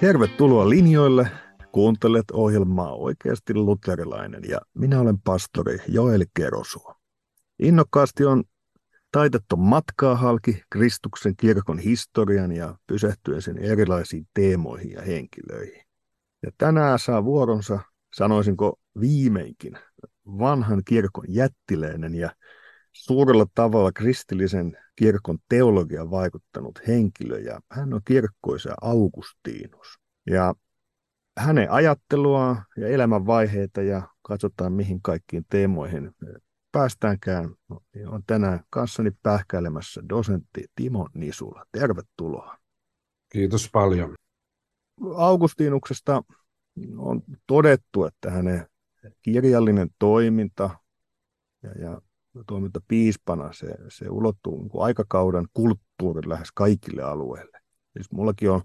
Tervetuloa linjoille. Kuuntelet ohjelmaa Oikeasti luterilainen ja minä olen pastori Joel Kerosuo. Innokkaasti on taitettu matkaa halki Kristuksen kirkon historian ja pysähtyen sen erilaisiin teemoihin ja henkilöihin. Ja tänään saa vuoronsa, sanoisinko viimeinkin, vanhan kirkon jättiläinen ja suurella tavalla kristillisen kirkon teologia vaikuttanut henkilö ja hän on kirkkoisa Augustinus. Ja hänen ajattelua ja elämänvaiheita ja katsotaan mihin kaikkiin teemoihin päästäänkään, niin on tänään kanssani pähkäilemässä dosentti Timo Nisula. Tervetuloa. Kiitos paljon. Augustinuksesta on todettu, että hänen kirjallinen toiminta ja, ja toiminta piispana, se, se ulottuu niin aikakauden kulttuurin lähes kaikille alueille. Siis mullakin on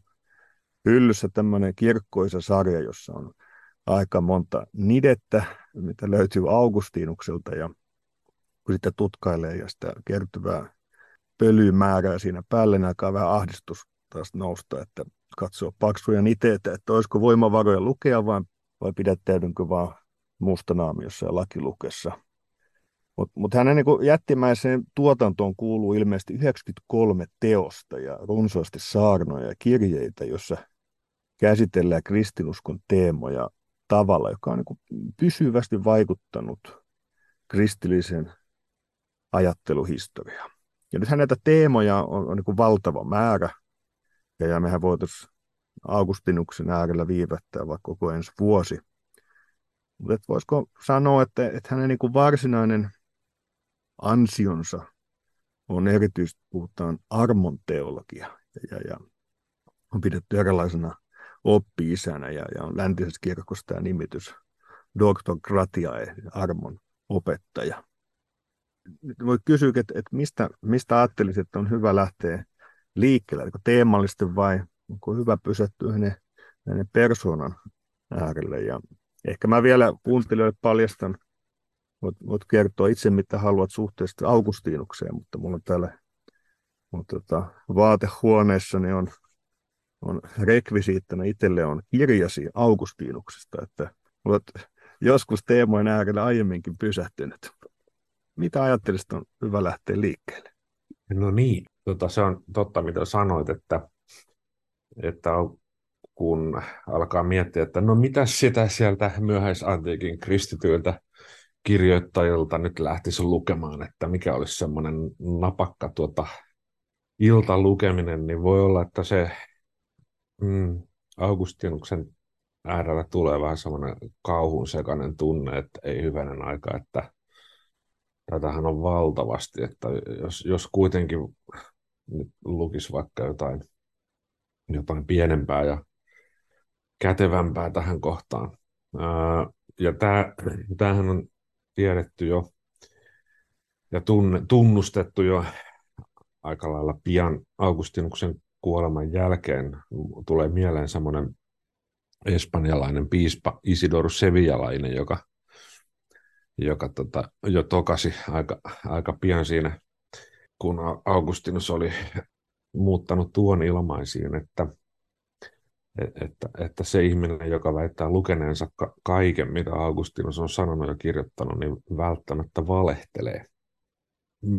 hyllyssä tämmöinen kirkkoisa sarja, jossa on aika monta nidettä, mitä löytyy Augustinukselta ja kun sitten tutkailee ja sitä kertyvää pölymäärää siinä päälle, niin alkaa vähän ahdistus taas nousta, että katsoo paksuja niteitä, että olisiko voimavaroja lukea vai, vai pidättäydynkö vaan mustanaamiossa ja lakilukessa. Mutta mut hänen niin jättimäiseen tuotantoon kuuluu ilmeisesti 93 teosta ja runsaasti saarnoja ja kirjeitä, jossa käsitellään kristinuskon teemoja tavalla, joka on niin pysyvästi vaikuttanut kristillisen ajatteluhistoriaan. Ja nythän näitä teemoja on, on niin valtava määrä, ja, ja mehän voitaisiin Augustinuksen äärellä viivättää vaikka koko ensi vuosi. Mutta voisiko sanoa, että, että hänen niin varsinainen ansionsa on erityisesti, puhutaan armon teologia, ja, ja on pidetty erilaisena oppi-isänä, ja, ja on läntisessä kirkossa tämä nimitys Dr. Gratiae, armon opettaja. Nyt voi kysyä, että, että mistä, mistä ajattelisit, että on hyvä lähteä liikkeelle, onko teemallisesti vai onko hyvä pysähtyä hänen, hänen persoonan äärelle. Ja ehkä mä vielä kuuntelijoille paljastan, voit, voit kertoa itse mitä haluat suhteesta Augustiinukseen, mutta mulla on täällä mun tota, vaatehuoneessani on, on rekvisiittana itselle on kirjasi Augustiinuksesta, että olet joskus teemojen äärellä aiemminkin pysähtynyt. Mitä ajattelisit on hyvä lähteä liikkeelle? No niin, tota, se on totta mitä sanoit, että, että kun alkaa miettiä, että no mitä sitä sieltä myöhäisantiikin kristityiltä kirjoittajilta nyt lähtisi lukemaan, että mikä olisi semmoinen napakka tuota, iltalukeminen, niin voi olla, että se mm, Augustinuksen äärellä tulee vähän semmoinen kauhun sekainen tunne, että ei hyvänen aika, että tätähän on valtavasti, että jos, jos kuitenkin nyt lukisi vaikka jotain, jotain pienempää ja kätevämpää tähän kohtaan. Ää, ja tämä, tämähän on tiedetty jo ja tunnustettu jo aika lailla pian Augustinuksen kuoleman jälkeen. Tulee mieleen semmoinen espanjalainen piispa Isidoro Sevillalainen, joka, joka tota, jo tokasi aika, aika pian siinä, kun Augustinus oli muuttanut tuon ilmaisiin, että, että, että se ihminen, joka väittää lukeneensa kaiken, mitä Augustinus on sanonut ja kirjoittanut, niin välttämättä valehtelee.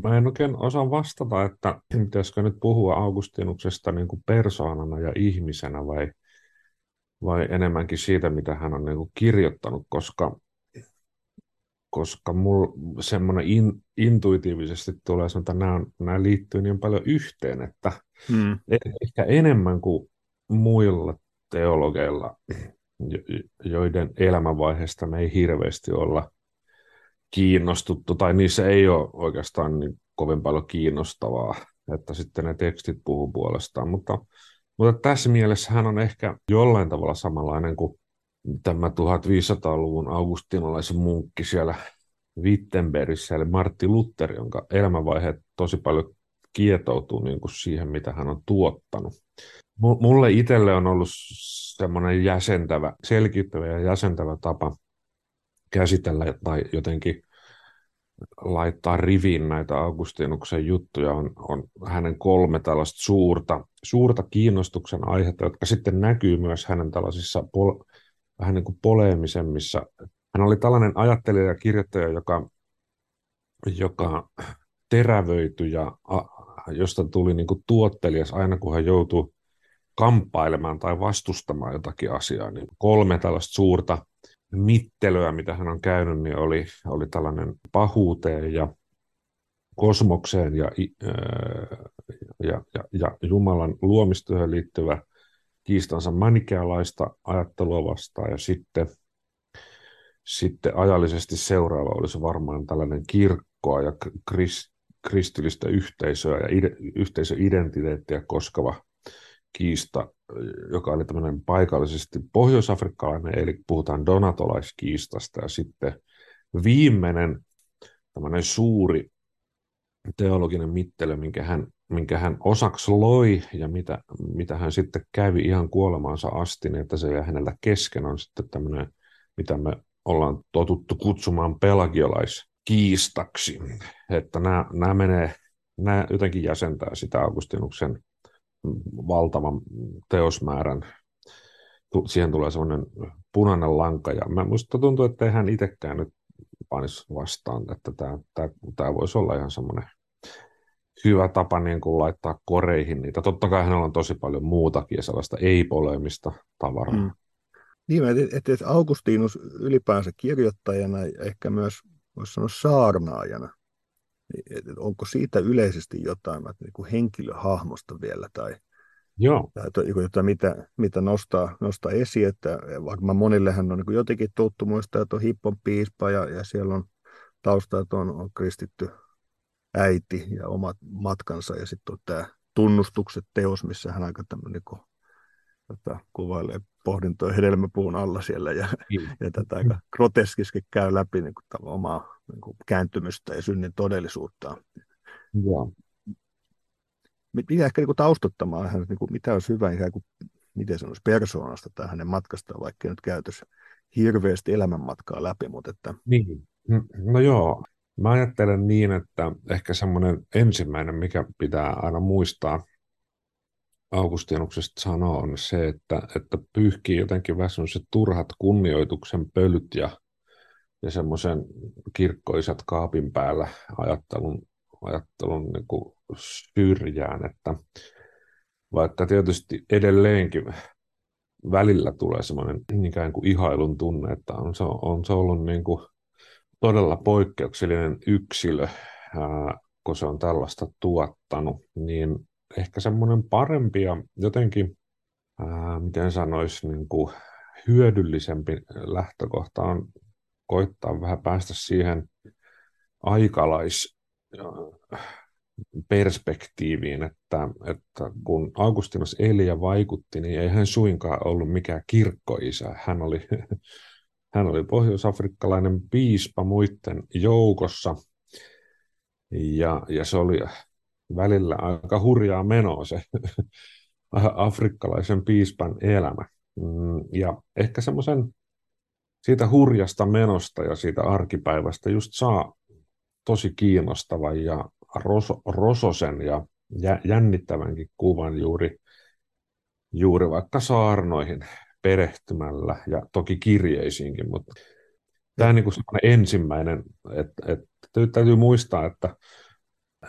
Mä en oikein osaa vastata, että pitäisikö nyt puhua Augustinuksesta niin kuin persoonana ja ihmisenä vai, vai enemmänkin siitä, mitä hän on niin kuin kirjoittanut, koska, koska mulla semmoinen in, intuitiivisesti tulee että nämä, nämä liittyy niin paljon yhteen, että. E-, ehkä enemmän kuin muilla teologeilla, joiden elämänvaiheesta me ei hirveästi olla kiinnostuttu, tai niissä ei ole oikeastaan niin kovin paljon kiinnostavaa, että sitten ne tekstit puhuu puolestaan, mutta, mutta tässä mielessä hän on ehkä jollain tavalla samanlainen kuin tämä 1500-luvun augustinalaisen munkki siellä Wittenbergissä, eli Martti Luther, jonka elämänvaiheet tosi paljon kietoutuu niin kuin siihen, mitä hän on tuottanut. Mulle itselle on ollut semmoinen jäsentävä, selkiyttävä ja jäsentävä tapa käsitellä tai jotenkin laittaa riviin näitä Augustinuksen juttuja on, on hänen kolme tällaista suurta suurta kiinnostuksen aihetta, jotka sitten näkyy myös hänen tällaisissa pol- vähän niin kuin poleemisemmissa. Hän oli tällainen ajattelija ja kirjoittaja, joka, joka terävöityi ja a, josta tuli niin kuin tuottelias aina, kun hän joutui kamppailemaan tai vastustamaan jotakin asiaa. Niin kolme tällaista suurta mittelöä, mitä hän on käynyt, niin oli, oli tällainen pahuuteen ja kosmokseen ja, ja, ja, ja Jumalan luomistyöhön liittyvä kiistansa manikealaista ajattelua vastaan ja sitten, sitten ajallisesti seuraava olisi varmaan tällainen kirkkoa ja krist, kristillistä yhteisöä ja ide, yhteisöidentiteettiä koskeva kiista, joka oli tämmöinen paikallisesti pohjoisafrikkalainen, eli puhutaan donatolaiskiistasta, ja sitten viimeinen tämmöinen suuri teologinen mittelö, minkä hän, minkä hän osaksi loi ja mitä, mitä hän sitten kävi ihan kuolemaansa asti, niin että se jäi hänellä kesken, on sitten tämmöinen, mitä me ollaan totuttu kutsumaan pelagiolaiskiistaksi. Että nämä, nämä menee, nämä jotenkin jäsentää sitä Augustinuksen valtavan teosmäärän. Siihen tulee semmoinen punainen lanka, ja mä musta tuntuu, että hän itsekään nyt panisi vastaan, että tämä, tämä, tämä voisi olla ihan semmoinen hyvä tapa niin kuin laittaa koreihin niitä. Totta kai hänellä on tosi paljon muutakin sellaista ei-polemista tavaraa. Mm. Niin, että, että Augustinus ylipäänsä kirjoittajana ja ehkä myös voisi sanoa saarnaajana, onko siitä yleisesti jotain niin kuin henkilöhahmosta vielä tai, Joo. tai jotain, mitä, mitä nostaa, nostaa esiin, että vaikka monillehän on niin jotenkin tuttu muistaa, että on hippon piispa ja, ja siellä on tausta, että on, on kristitty äiti ja omat matkansa ja sitten on tämä tunnustukset teos, missä hän aika tämmöinen niin tota, kuvailee pohdintoja hedelmäpuun alla siellä ja, mm. ja tätä aika groteskiski käy läpi niin kuin, omaa niin kuin, kääntymystä ja synnin todellisuutta. Joo. Mitä ehkä niin kuin, taustottamaan hän, niin kuin, mitä olisi hyvä ikään kuin, miten sanoisi, persoonasta tai hänen matkastaan, vaikka nyt käytössä hirveästi elämänmatkaa läpi, mutta että... Niin. No joo, Mä ajattelen niin, että ehkä semmoinen ensimmäinen, mikä pitää aina muistaa Augustinuksesta sanoa, on se, että, että pyyhkii jotenkin semmoiset turhat kunnioituksen pölyt ja, ja semmoisen kirkkoisat kaapin päällä ajattelun, ajattelun niin kuin syrjään, että vaikka tietysti edelleenkin välillä tulee semmoinen ikään kuin ihailun tunne, että on se, on se ollut niin kuin todella poikkeuksellinen yksilö, ää, kun se on tällaista tuottanut, niin ehkä semmoinen parempi ja jotenkin, ää, miten sanoisi, niin kuin hyödyllisempi lähtökohta on koittaa vähän päästä siihen aikalais perspektiiviin, että, että kun Augustinus eli ja vaikutti, niin ei hän suinkaan ollut mikään kirkkoisä. Hän oli hän oli pohjoisafrikkalainen piispa muiden joukossa, ja, ja se oli välillä aika hurjaa menoa se afrikkalaisen piispan elämä. Mm, ja ehkä semmoisen siitä hurjasta menosta ja siitä arkipäivästä just saa tosi kiinnostavan ja roso, rososen ja jännittävänkin kuvan juuri, juuri vaikka saarnoihin perehtymällä ja toki kirjeisiinkin, mutta tämä on niin kuin ensimmäinen, että, että täytyy muistaa, että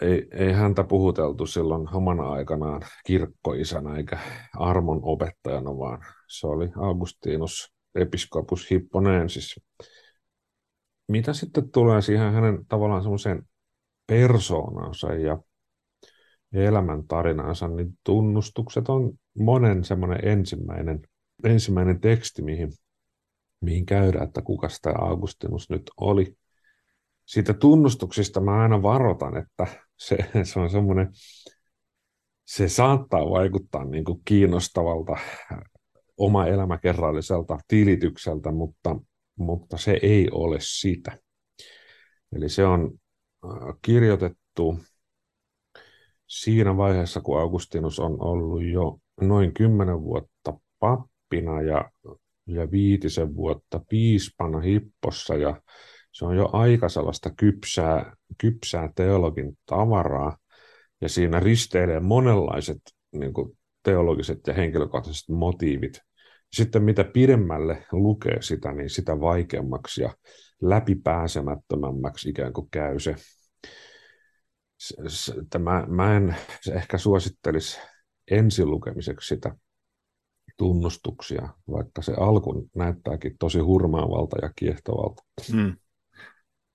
ei, ei häntä puhuteltu silloin omana aikanaan kirkkoisänä eikä armon opettajana, vaan se oli Augustinus Episcopus Hipponensis. Mitä sitten tulee siihen hänen tavallaan semmoiseen persoonansa ja elämäntarinansa, niin tunnustukset on monen semmoinen ensimmäinen ensimmäinen teksti, mihin, mihin käydään, että kuka tämä Augustinus nyt oli. Siitä tunnustuksista mä aina varoitan, että se, se on semmoinen, se saattaa vaikuttaa niin kuin kiinnostavalta oma elämäkerralliselta tilitykseltä, mutta, mutta se ei ole sitä. Eli se on äh, kirjoitettu siinä vaiheessa, kun Augustinus on ollut jo noin kymmenen vuotta pappi, pappina ja, ja viitisen vuotta piispana Hippossa ja se on jo aika sellaista kypsää, kypsää teologin tavaraa ja siinä risteilee monenlaiset niin kuin, teologiset ja henkilökohtaiset motiivit. Sitten mitä pidemmälle lukee sitä, niin sitä vaikeammaksi ja läpipääsemättömämmäksi ikään kuin käy se. Tämä, mä en ehkä suosittelisi ensilukemiseksi sitä tunnustuksia, vaikka se alku näyttääkin tosi hurmaavalta ja kiehtovalta. Hmm.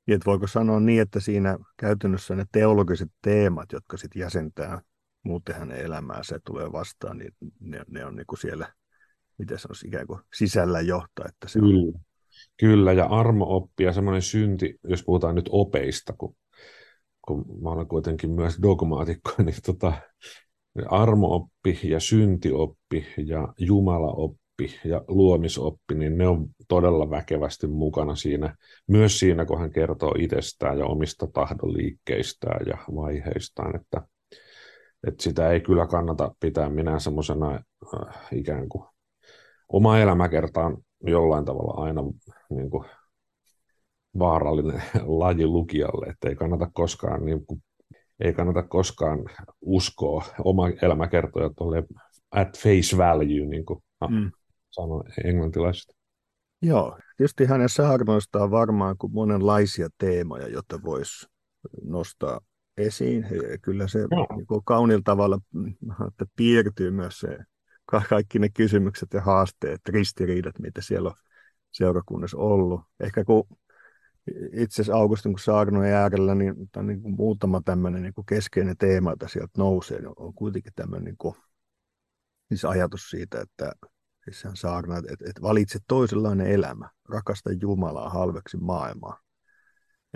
Niin, että voiko sanoa niin, että siinä käytännössä ne teologiset teemat, jotka sitten jäsentää muuten hänen elämäänsä tulee vastaan, niin ne, ne on niin kuin siellä, miten se olisi ikään kuin sisällä johtaa. Että se Kyllä. On... Kyllä, ja armo-oppi ja semmoinen synti, jos puhutaan nyt opeista, kun, kun mä olen kuitenkin myös dogmaatikko, niin tota, armooppi ja syntioppi ja jumalaoppi ja luomisoppi, niin ne on todella väkevästi mukana siinä, myös siinä, kun hän kertoo itsestään ja omista tahdonliikkeistään ja vaiheistaan, että, että sitä ei kyllä kannata pitää minä semmoisena äh, ikään kuin oma elämäkerta on jollain tavalla aina niin kuin vaarallinen laji lukijalle, että ei kannata koskaan niin kuin ei kannata koskaan uskoa oma elämäkertoja tuolle at face value, niin kuin mm. sanoi englantilaiset. Joo, tietysti hänen saarnoistaan varmaan kuin monenlaisia teemoja, joita voisi nostaa esiin. Kyllä se niin kauniilla tavalla mm, että piirtyy myös se, kaikki ne kysymykset ja haasteet, ristiriidat, mitä siellä on seurakunnassa ollut. Ehkä kun itse asiassa Augustin saarnojen äärellä, niin, tai niin kuin muutama tämmöinen niin kuin keskeinen teema, jota sieltä nousee, niin on kuitenkin tämmöinen niin kuin, siis ajatus siitä, että siis saarna, että, että valitse toisenlainen elämä, rakasta Jumalaa, halveksi maailmaa.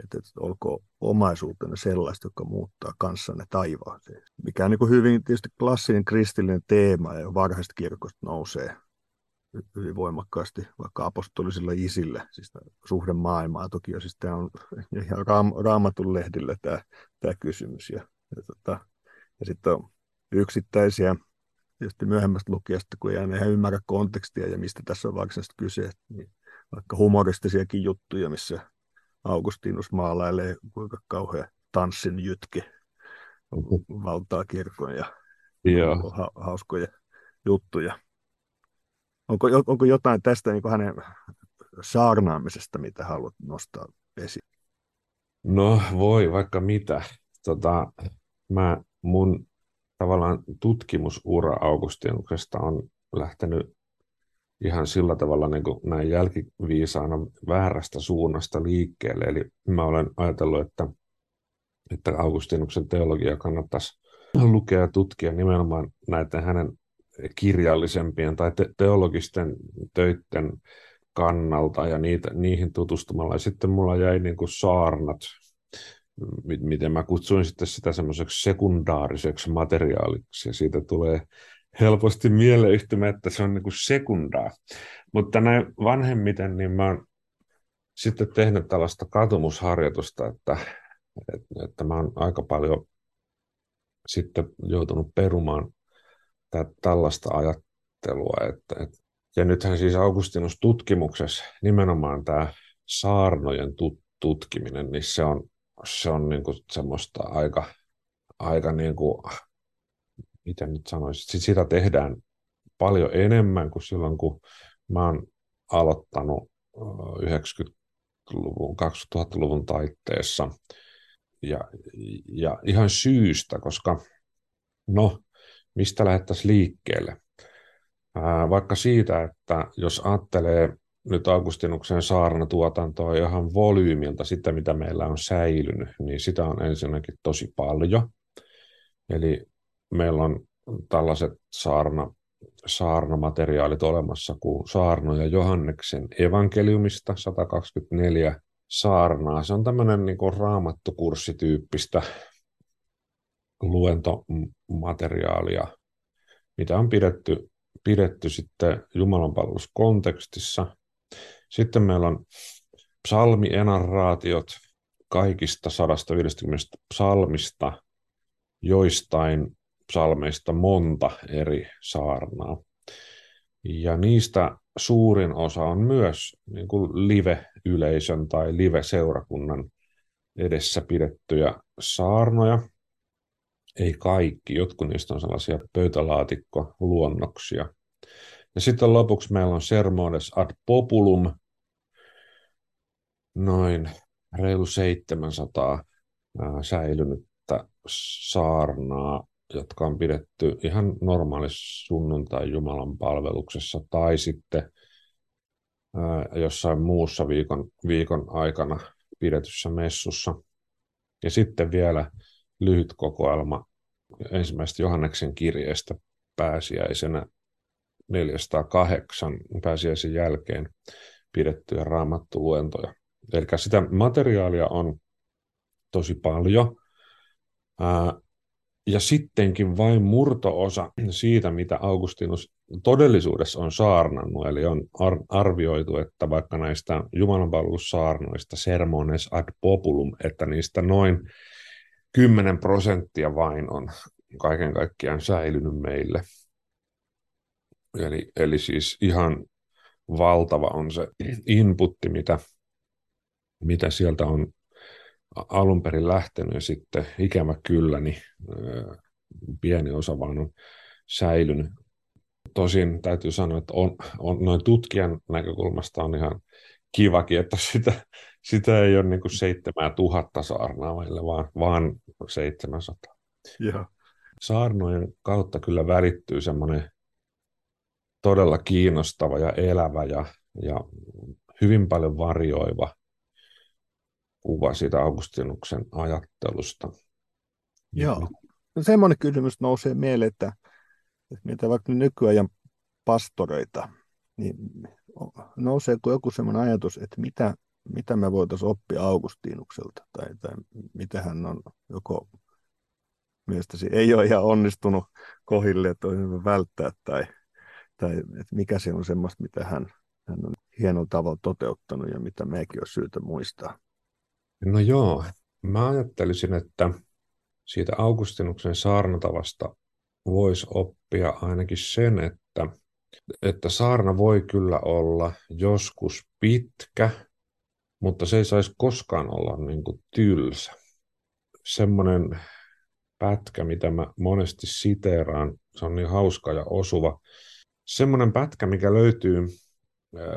Että, olko omaisuutenne sellaista, joka muuttaa kanssanne taivaaseen. Mikä on niin kuin hyvin tietysti klassinen kristillinen teema ja varhaista kirkosta nousee hyvin voimakkaasti vaikka apostolisilla isillä, siis suhde maailmaa. Toki siis tämä on ihan raam, raamatun lehdillä tämä, tämä kysymys. Ja, ja, tota, ja sitten on yksittäisiä tietysti myöhemmästä lukijasta, kun ei aina ihan ymmärrä kontekstia ja mistä tässä on varsinaisesti kyse, niin vaikka humoristisiakin juttuja, missä Augustinus maalailee, kuinka kauhea tanssin jytke valtaa kirkon ja Joo. Ha- hauskoja juttuja. Onko, onko jotain tästä niin hänen saarnaamisesta, mitä haluat nostaa esiin? No voi, vaikka mitä. Tota, mä, mun tavallaan tutkimusura Augustinuksesta on lähtenyt ihan sillä tavalla niin kuin näin jälkiviisaana väärästä suunnasta liikkeelle. Eli mä olen ajatellut, että, että Augustinuksen teologia kannattaisi lukea ja tutkia nimenomaan näiden hänen kirjallisempien tai te- teologisten töiden kannalta ja niitä, niihin tutustumalla. Ja sitten mulla jäi niin kuin saarnat, miten mä kutsuin sitten sitä semmoiseksi sekundaariseksi materiaaliksi, ja siitä tulee helposti mieleyhtymä, että se on niin kuin sekundaa. Mutta näin vanhemmiten, niin mä oon sitten tehnyt tällaista katumusharjoitusta, että, että, että mä oon aika paljon sitten joutunut perumaan tällaista ajattelua. Että, että, ja nythän siis Augustinus tutkimuksessa nimenomaan tämä saarnojen tut, tutkiminen, niin se on, se on niin kuin semmoista aika, aika niin kuin, miten nyt sanoisin, sitä tehdään paljon enemmän kuin silloin, kun mä oon aloittanut 90-luvun, 2000-luvun taitteessa. Ja, ja ihan syystä, koska no, mistä lähdettäisiin liikkeelle? Vaikka siitä, että jos ajattelee nyt Augustinuksen saarnatuotantoa ihan volyymilta, sitä mitä meillä on säilynyt, niin sitä on ensinnäkin tosi paljon. Eli meillä on tällaiset saarna, saarnamateriaalit olemassa kuin saarnoja Johanneksen evankeliumista, 124 saarnaa. Se on tämmöinen niin raamattokurssityyppistä luentomateriaalia, mitä on pidetty, pidetty sitten Jumalanpalveluskontekstissa. Sitten meillä on psalmienarraatiot kaikista 150 psalmista, joistain psalmeista monta eri saarnaa. Ja niistä suurin osa on myös niin kuin live-yleisön tai live-seurakunnan edessä pidettyjä saarnoja. ei kaikki. Jotkut niistä on sellaisia pöytälaatikko-luonnoksia. Ja sitten lopuksi meillä on Sermones ad Populum, noin reilu 700 säilynyttä saarnaa, jotka on pidetty ihan normaalissa sunnuntai Jumalan palveluksessa tai sitten jossain muussa viikon, viikon aikana pidetyssä messussa. Ja sitten vielä lyhyt kokoelma ensimmäistä Johanneksen kirjeestä pääsiäisenä 408 pääsiäisen jälkeen pidettyjä raamattuluentoja. Eli sitä materiaalia on tosi paljon. Ja sittenkin vain murtoosa siitä, mitä Augustinus todellisuudessa on saarnannut, eli on arvioitu, että vaikka näistä jumalanpalvelussaarnoista sermones ad populum, että niistä noin 10 prosenttia vain on kaiken kaikkiaan säilynyt meille. Eli, eli siis ihan valtava on se inputti, mitä, mitä sieltä on alun perin lähtenyt ja sitten ikävä kyllä, niin pieni osa vaan on säilynyt. Tosin täytyy sanoa, että on, on noin tutkijan näkökulmasta on ihan kivakin, että sitä, sitä ei ole niin kuin 7000 saarnaa vaan, vaan 700. Ja. Saarnojen kautta kyllä välittyy semmoinen todella kiinnostava ja elävä ja, ja hyvin paljon varjoiva kuva siitä Augustinuksen ajattelusta. Joo. No, semmoinen kysymys nousee mieleen, että, että mitä vaikka nykyajan pastoreita, niin nouseeko joku semmoinen ajatus, että mitä, mitä me voitaisiin oppia Augustinukselta, tai, tai mitä hän on joko mielestäsi ei ole ihan onnistunut kohille, että olisi välttää, tai, tai että mikä se on semmoista, mitä hän, hän on hienolla tavalla toteuttanut ja mitä mekin on syytä muistaa. No joo, mä ajattelisin, että siitä Augustinuksen saarnatavasta voisi oppia ainakin sen, että, että saarna voi kyllä olla joskus pitkä, mutta se ei saisi koskaan olla niin kuin tylsä. Semmoinen pätkä, mitä mä monesti siteeraan, se on niin hauska ja osuva. Semmoinen pätkä, mikä löytyy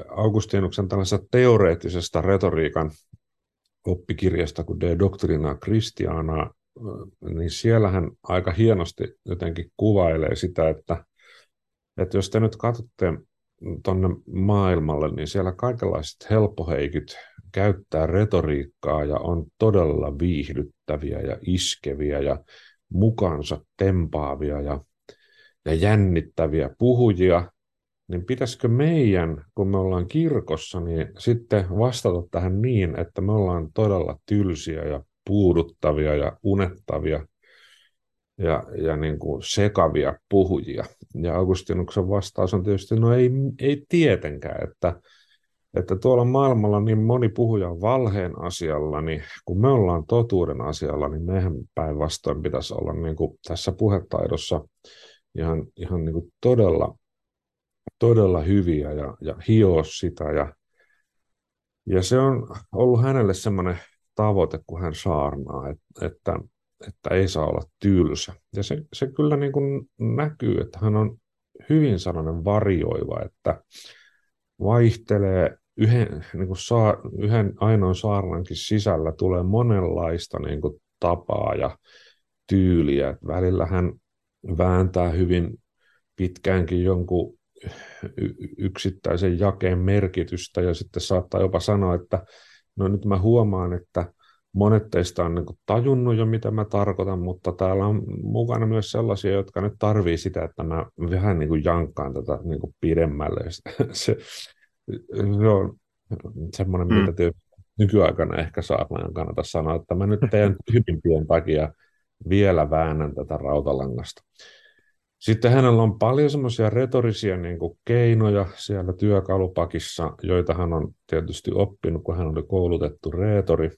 Augustinuksen tällaisesta teoreettisesta retoriikan oppikirjasta kuin De Doctrina Christiana, niin siellähän aika hienosti jotenkin kuvailee sitä, että, että jos te nyt katsotte tuonne maailmalle, niin siellä kaikenlaiset helppoheikyt käyttää retoriikkaa ja on todella viihdyttäviä ja iskeviä ja mukansa tempaavia ja, ja jännittäviä puhujia, niin pitäisikö meidän, kun me ollaan kirkossa, niin sitten vastata tähän niin, että me ollaan todella tylsiä ja puuduttavia ja unettavia ja, ja niin kuin sekavia puhujia. Ja Augustinuksen vastaus on tietysti, no ei, ei tietenkään, että, että tuolla maailmalla niin moni puhuja on valheen asialla, niin kun me ollaan totuuden asialla, niin mehän päinvastoin pitäisi olla niin kuin tässä puhetaidossa ihan, ihan niin kuin todella todella hyviä ja, ja hioa sitä. Ja, ja se on ollut hänelle semmoinen tavoite, kun hän saarnaa, että, että, ei saa olla tylsä. Ja se, se kyllä niin kuin näkyy, että hän on hyvin sellainen varjoiva, että vaihtelee yhden, niin kuin saa, yhden ainoan saarnankin sisällä tulee monenlaista niin kuin tapaa ja tyyliä. Välillä hän vääntää hyvin pitkäänkin jonkun yksittäisen jakeen merkitystä ja sitten saattaa jopa sanoa, että no nyt mä huomaan, että monet teistä on niin tajunnut jo, mitä mä tarkoitan, mutta täällä on mukana myös sellaisia, jotka nyt tarvii sitä, että mä vähän niin kuin jankkaan tätä niin kuin pidemmälle. Se, se on semmoinen, mm. mitä te nykyaikana ehkä saarnaajan kannata sanoa, että mä nyt teidän tyhjimpien takia vielä väännän tätä rautalangasta. Sitten hänellä on paljon semmoisia retorisia niin kuin keinoja siellä työkalupakissa, joita hän on tietysti oppinut, kun hän oli koulutettu reetori,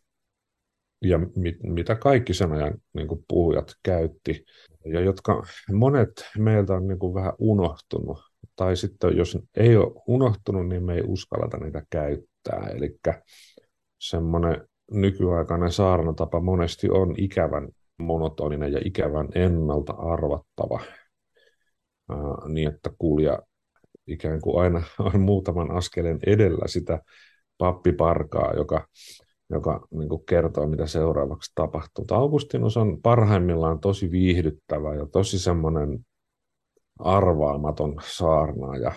ja mit, mitä kaikki sen ajan niin kuin puhujat käytti, ja jotka monet meiltä on niin kuin vähän unohtunut, tai sitten jos ei ole unohtunut, niin me ei uskalleta niitä käyttää. Eli semmoinen nykyaikainen saarnatapa monesti on ikävän monotoninen ja ikävän ennalta arvattava, niin että kuulija ikään kuin aina on muutaman askeleen edellä sitä pappiparkaa, joka, joka niin kuin kertoo, mitä seuraavaksi tapahtuu. Augustinus on parhaimmillaan tosi viihdyttävä ja tosi semmoinen arvaamaton saarnaaja.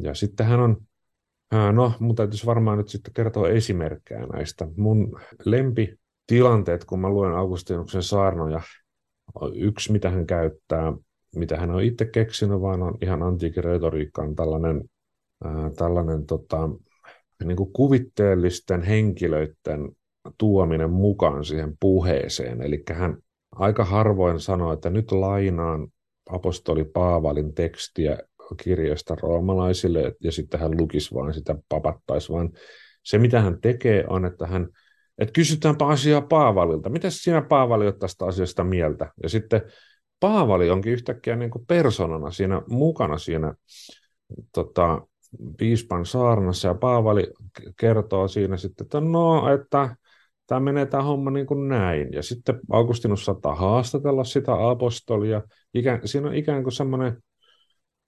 Ja sitten hän on, no mun täytyisi varmaan nyt sitten kertoa esimerkkejä näistä. Mun lempi tilanteet, kun mä luen Augustinuksen saarnoja, yksi mitä hän käyttää, mitä hän on itse keksinyt, vaan on ihan antiikin retoriikkaan tällainen, ää, tällainen tota, niin kuin kuvitteellisten henkilöiden tuominen mukaan siihen puheeseen. Eli hän aika harvoin sanoo, että nyt lainaan apostoli Paavalin tekstiä kirjasta roomalaisille, ja sitten hän lukisi vaan sitä papattaisi, vaan se mitä hän tekee on, että hän että kysytäänpä asiaa Paavalilta. Mitä sinä Paavali olet tästä asiasta mieltä? Ja sitten Paavali onkin yhtäkkiä niin kuin persoonana siinä mukana siinä tota, piispan saarnassa, ja Paavali kertoo siinä sitten, että no, että tämä menee tämä homma niin kuin näin. Ja sitten Augustinus saattaa haastatella sitä apostolia. Ikä, siinä on ikään kuin semmoinen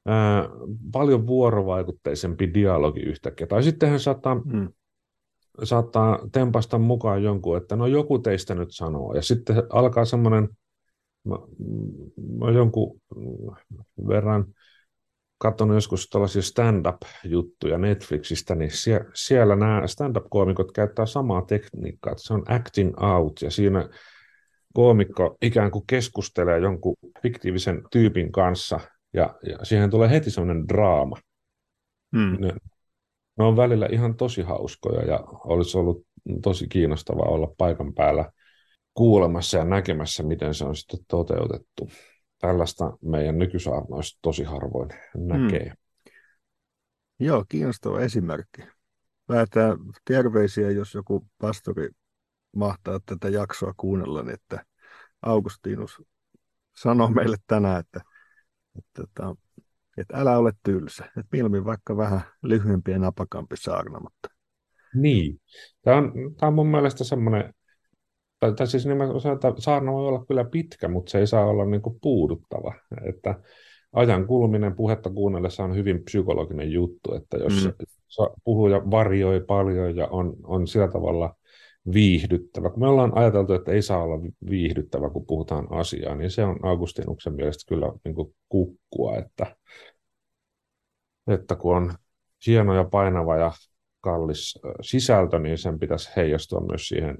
ää, paljon vuorovaikutteisempi dialogi yhtäkkiä. Tai sitten hän saattaa, mm. saattaa tempasta mukaan jonkun, että no joku teistä nyt sanoo. Ja sitten alkaa semmoinen, mä, mä jonkun verran katsonut joskus tällaisia stand-up-juttuja Netflixistä, niin sie, siellä nämä stand-up-koomikot käyttää samaa tekniikkaa, että se on acting out, ja siinä koomikko ikään kuin keskustelee jonkun fiktiivisen tyypin kanssa, ja, ja siihen tulee heti sellainen draama. Hmm. Ne, ne on välillä ihan tosi hauskoja, ja olisi ollut tosi kiinnostavaa olla paikan päällä kuulemassa ja näkemässä, miten se on sitten toteutettu tällaista meidän nykysaarnoista tosi harvoin näkee. Hmm. Joo, kiinnostava esimerkki. Lähetään terveisiä, jos joku pastori mahtaa tätä jaksoa kuunnella, niin että Augustinus sanoo meille tänään, että, että, että, että älä ole tylsä. Että mieluummin vaikka vähän lyhyempi ja napakampi saarna. Mutta... Niin. Tämä on, tämä on mun mielestä semmoinen tai, tai siis niin että saarna voi olla kyllä pitkä, mutta se ei saa olla niin kuin puuduttava. Että ajan kuluminen puhetta kuunnellessa on hyvin psykologinen juttu, että jos mm. puhuja varjoi paljon ja on, on sillä tavalla viihdyttävä, kun me ollaan ajateltu, että ei saa olla viihdyttävä, kun puhutaan asiaa, niin se on Augustinuksen mielestä kyllä niin kuin kukkua, että, että kun on hieno ja painava ja kallis sisältö, niin sen pitäisi heijastua myös siihen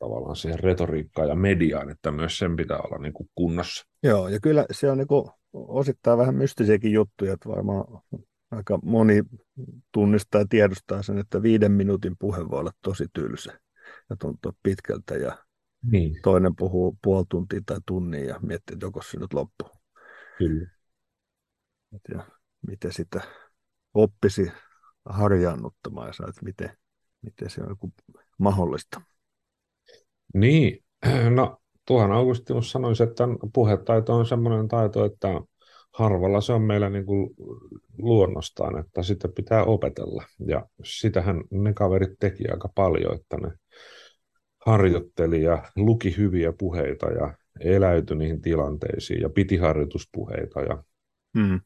tavallaan siihen retoriikkaan ja mediaan, että myös sen pitää olla niin kuin kunnossa. Joo, ja kyllä se on niin kuin osittain vähän mystisiäkin juttuja, että varmaan aika moni tunnistaa ja tiedostaa sen, että viiden minuutin puhe voi olla tosi tylsä ja tuntuu pitkältä ja niin. toinen puhuu puoli tuntia tai tunnin ja miettii, että joko se nyt loppuu. Kyllä. Ja miten sitä oppisi harjaannuttamaan ja että miten, miten se on mahdollista. Niin, no tuohan Augustinus sanoisi, että puhetaito on sellainen taito, että harvalla se on meillä niin kuin luonnostaan, että sitä pitää opetella. Ja sitähän ne kaverit teki aika paljon, että ne harjoitteli ja luki hyviä puheita ja eläytyi niihin tilanteisiin ja piti harjoituspuheita ja, mm.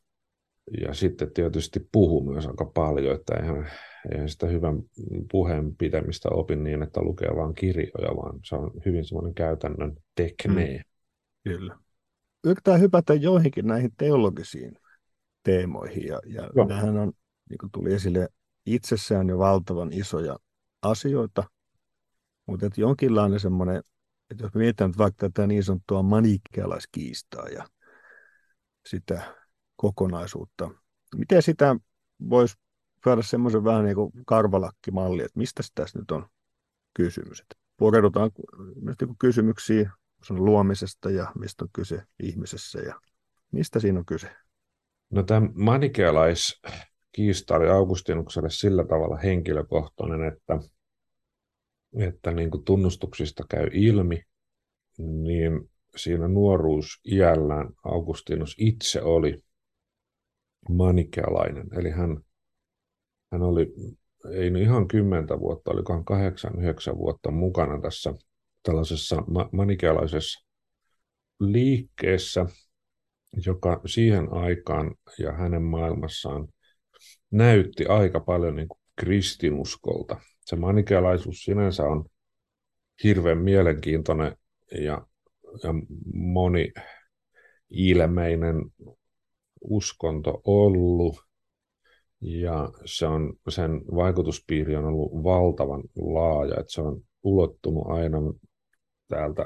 Ja sitten tietysti puhu myös aika paljon, että eihän eihän sitä hyvän puheen pitämistä opi niin, että lukee vain kirjoja, vaan se on hyvin semmoinen käytännön teknee. Mm. Kyllä. Yritetään hypätä joihinkin näihin teologisiin teemoihin, ja, ja nämähän on, niin kuin tuli esille, itsessään jo valtavan isoja asioita, mutta että jonkinlainen semmoinen, että jos mietitään nyt vaikka tätä niin sanottua manikkealaiskiistaa ja sitä kokonaisuutta, miten sitä voisi saada semmoisen vähän niin kuin karvalakkimalli, että mistä tässä nyt on kysymys. Pureudutaan niin kysymyksiä luomisesta ja mistä on kyse ihmisessä ja mistä siinä on kyse. No tämä manikealaiskiista oli Augustinukselle sillä tavalla henkilökohtainen, että, että niin kuin tunnustuksista käy ilmi, niin siinä nuoruus iällään Augustinus itse oli manikealainen, eli hän hän oli ei ihan kymmentä vuotta, olikohan kahdeksan, yhdeksän vuotta mukana tässä tällaisessa manikealaisessa liikkeessä, joka siihen aikaan ja hänen maailmassaan näytti aika paljon niin kuin kristinuskolta. Se manikealaisuus sinänsä on hirveän mielenkiintoinen ja, ja moni ilmeinen uskonto ollut. Ja se on, sen vaikutuspiiri on ollut valtavan laaja, että se on ulottunut aina täältä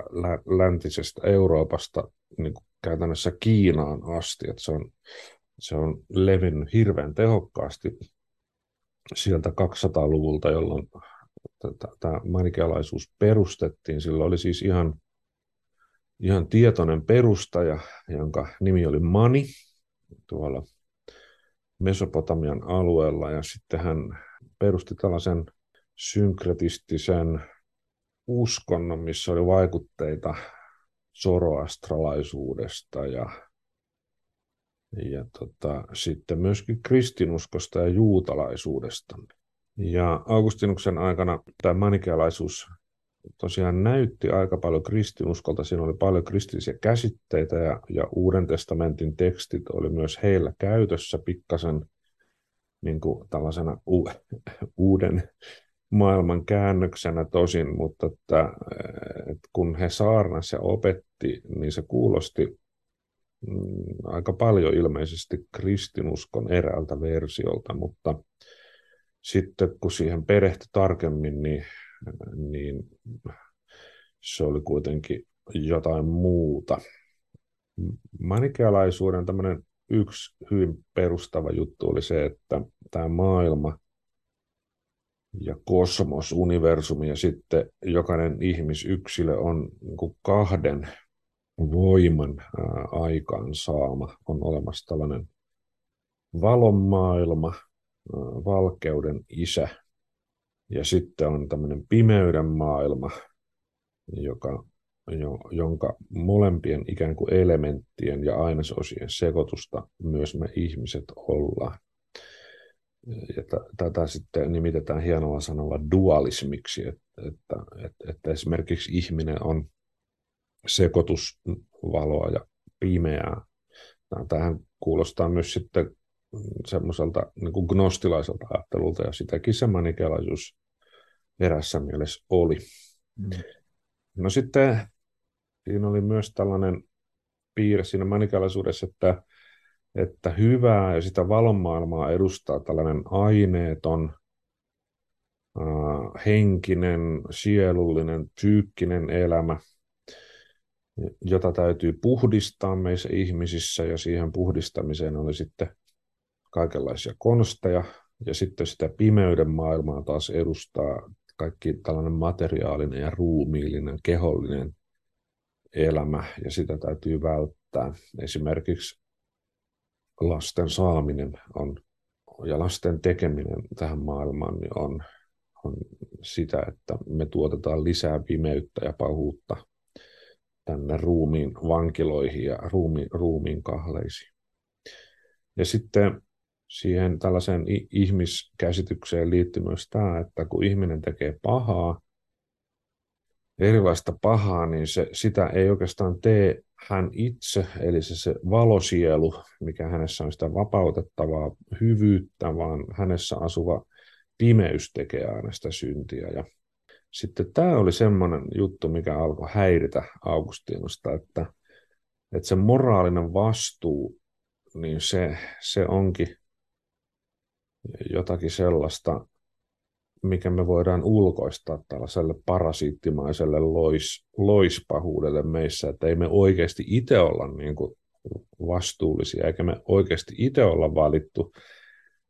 läntisestä Euroopasta niin kuin käytännössä Kiinaan asti, että se on, se on levinnyt hirveän tehokkaasti sieltä 200-luvulta, jolloin tämä manikealaisuus perustettiin. Sillä oli siis ihan, ihan tietoinen perustaja, jonka nimi oli Mani tuolla Mesopotamian alueella, ja sitten hän perusti tällaisen synkretistisen uskonnon, missä oli vaikutteita zoroastralaisuudesta ja, ja tota, sitten myöskin kristinuskosta ja juutalaisuudesta. Ja Augustinuksen aikana tämä manikealaisuus tosiaan näytti aika paljon kristinuskolta. Siinä oli paljon kristillisiä käsitteitä ja, ja Uuden testamentin tekstit oli myös heillä käytössä pikkasen niin kuin tällaisena u- uuden maailman käännöksenä tosin, mutta että, että kun he saarnas ja opetti, niin se kuulosti mm, aika paljon ilmeisesti kristinuskon eräältä versiolta, mutta sitten kun siihen perehtyi tarkemmin, niin, niin se oli kuitenkin jotain muuta. Manikealaisuuden tämmöinen yksi hyvin perustava juttu oli se, että tämä maailma ja kosmos, universumi ja sitten jokainen ihmisyksilö on niin kahden voiman aikaan saama. On olemassa tällainen valon maailma, valkeuden isä, ja sitten on tämmöinen pimeyden maailma, joka, jo, jonka molempien ikään kuin elementtien ja ainesosien sekoitusta myös me ihmiset ollaan. Ja tätä sitten nimitetään hienolla sanalla dualismiksi, että, että, että, että esimerkiksi ihminen on sekoitus valoa ja pimeää. Tähän kuulostaa myös sitten semmoiselta niin kuin gnostilaiselta ajattelulta, ja sitäkin se manikelaisuus erässä mielessä oli. Mm. No sitten siinä oli myös tällainen piirre siinä manikelaisuudessa, että, että hyvää ja sitä valonmaailmaa edustaa tällainen aineeton, äh, henkinen, sielullinen, psyykkinen elämä, jota täytyy puhdistaa meissä ihmisissä, ja siihen puhdistamiseen oli sitten kaikenlaisia konsteja, ja sitten sitä pimeyden maailmaa taas edustaa kaikki tällainen materiaalinen ja ruumiillinen, kehollinen elämä, ja sitä täytyy välttää. Esimerkiksi lasten saaminen on, ja lasten tekeminen tähän maailmaan niin on, on sitä, että me tuotetaan lisää pimeyttä ja pahuutta tänne ruumiin vankiloihin ja ruumiin, ruumiin kahleisiin. Ja sitten siihen tällaiseen ihmiskäsitykseen liittyy myös tämä, että kun ihminen tekee pahaa, erilaista pahaa, niin se, sitä ei oikeastaan tee hän itse, eli se, se valosielu, mikä hänessä on sitä vapautettavaa hyvyyttä, vaan hänessä asuva pimeys tekee aina sitä syntiä. Ja sitten tämä oli semmoinen juttu, mikä alkoi häiritä Augustinusta, että, että se moraalinen vastuu, niin se, se onkin jotakin sellaista, mikä me voidaan ulkoistaa tällaiselle parasiittimaiselle lois, loispahuudelle meissä, että ei me oikeasti itse olla niin kuin vastuullisia, eikä me oikeasti itse olla valittu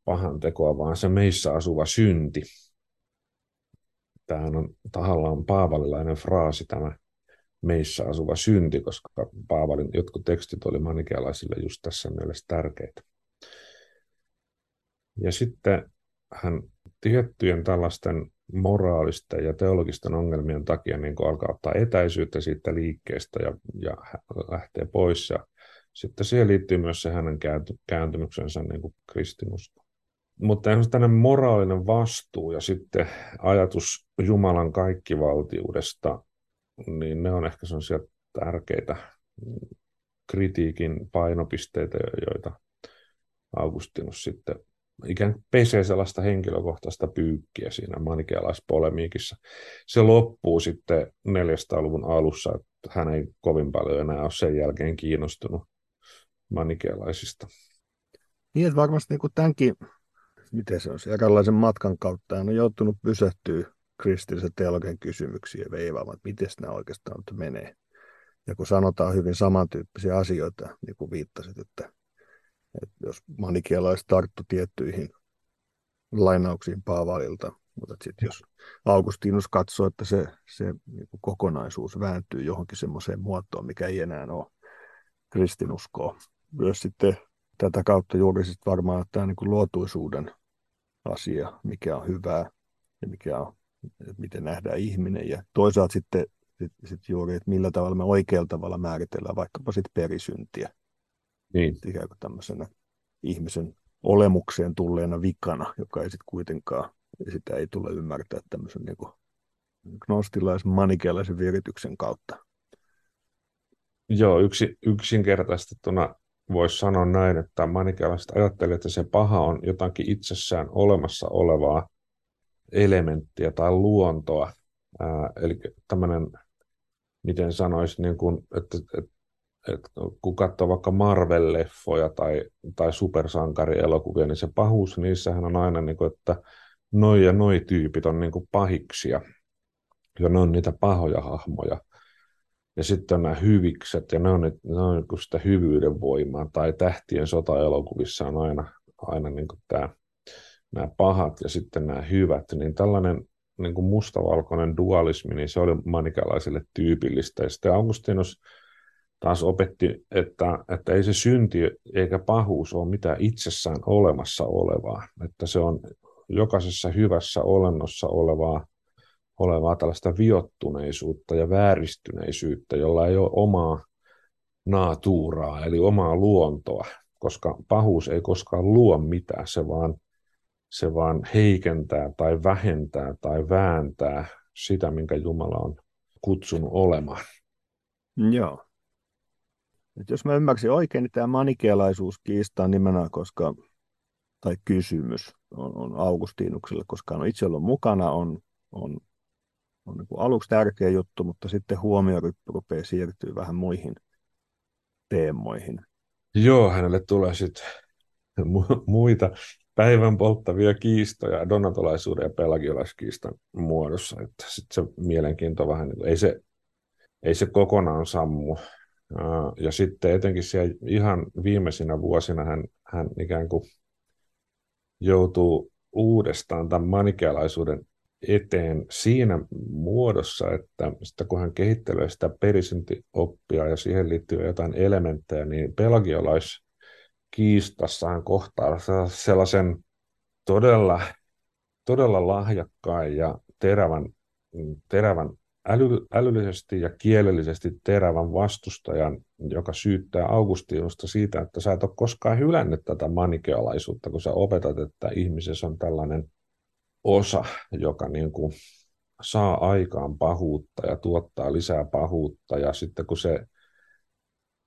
pahan tekoa, vaan se meissä asuva synti. Tämähän on tahallaan paavalilainen fraasi tämä meissä asuva synti, koska Paavalin jotkut tekstit oli manikealaisille just tässä mielessä tärkeitä. Ja sitten hän tiettyjen tällaisten moraalisten ja teologisten ongelmien takia niin alkaa ottaa etäisyyttä siitä liikkeestä ja, ja lähtee pois. Ja sitten siihen liittyy myös se hänen kääntymyksensä niin kuin kristinusko. Mutta tämmöinen moraalinen vastuu ja sitten ajatus Jumalan kaikkivaltiudesta niin ne on ehkä sellaisia tärkeitä kritiikin painopisteitä, joita Augustinus sitten ikään kuin pesee sellaista henkilökohtaista pyykkiä siinä manikealaispolemiikissa. Se loppuu sitten 400-luvun alussa, että hän ei kovin paljon enää ole sen jälkeen kiinnostunut manikealaisista. Niin, että varmasti niin tämänkin, miten se on, se eräänlaisen matkan kautta hän on joutunut pysähtyä kristillisen teologian kysymyksiä veivaamaan, että miten nämä oikeastaan menee. Ja kun sanotaan hyvin samantyyppisiä asioita, niin kuin viittasit, että että jos manikialaiset tarttu tiettyihin lainauksiin Paavalilta, mutta sitten jos Augustinus katsoo, että se, se niin kuin kokonaisuus vääntyy johonkin semmoiseen muotoon, mikä ei enää ole kristinuskoa. Myös sitten tätä kautta juuri sit varmaan tämä niin kuin luotuisuuden asia, mikä on hyvää ja mikä on, miten nähdään ihminen. Ja toisaalta sitten sit, sit juuri, että millä tavalla me oikealla tavalla määritellään vaikkapa sitten perisyntiä. Niin. Ikään kuin tämmöisenä ihmisen olemukseen tulleena vikana, joka ei sitten kuitenkaan, sitä ei tule ymmärtää tämmöisen niin kuin gnostilaisen manikealaisen virityksen kautta. Joo, yksi, yksinkertaistettuna voisi sanoa näin, että manikealaiset ajattelevat, että se paha on jotakin itsessään olemassa olevaa elementtiä tai luontoa. Ää, eli tämmöinen, miten sanoisi, niin kuin, että, että että kun katsoo vaikka Marvel-leffoja tai, tai supersankarielokuvia, niin se pahuus niissähän on aina, niin kuin, että noi ja noi tyypit on niin kuin pahiksia. Ja ne on niitä pahoja hahmoja. Ja sitten on nämä hyvikset, ja ne on, ne on niin sitä hyvyyden voimaa. Tai tähtien sota-elokuvissa on aina, aina niin kuin tämä, nämä pahat ja sitten nämä hyvät. Niin tällainen niin kuin mustavalkoinen dualismi, niin se oli manikalaisille tyypillistä. Ja sitten Augustinus taas opetti, että, että ei se synti eikä pahuus ole mitään itsessään olemassa olevaa, että se on jokaisessa hyvässä olennossa olevaa, olevaa tällaista viottuneisuutta ja vääristyneisyyttä, jolla ei ole omaa naatuuraa, eli omaa luontoa, koska pahuus ei koskaan luo mitään, se vaan, se vaan heikentää tai vähentää tai vääntää sitä, minkä Jumala on kutsunut olemaan. Joo. Et jos mä ymmärsin oikein, niin tämä manikealaisuus kiistaa nimenomaan, koska, tai kysymys on, on Augustinukselle, koska on itse ollut mukana, on, on, on niin kuin aluksi tärkeä juttu, mutta sitten huomioryppy rupeaa siirtyä vähän muihin teemoihin. Joo, hänelle tulee sitten mu- muita päivän polttavia kiistoja donatolaisuuden ja pelagiolaiskiistan muodossa. Sitten se mielenkiinto vähän, ei se, ei se kokonaan sammu, ja sitten etenkin siellä ihan viimeisinä vuosina hän, hän ikään kuin joutuu uudestaan tämän manikealaisuuden eteen siinä muodossa, että sitten kun hän kehittelee sitä perisyntioppia ja siihen liittyy jotain elementtejä, niin pelagiolaiskiistassa hän kohtaa sellaisen todella, todella lahjakkaan ja terävän, terävän äly, älyllisesti ja kielellisesti terävän vastustajan, joka syyttää Augustinusta siitä, että sä et ole koskaan hylännyt tätä manikealaisuutta, kun sä opetat, että ihmisessä on tällainen osa, joka niin kuin saa aikaan pahuutta ja tuottaa lisää pahuutta, ja sitten kun se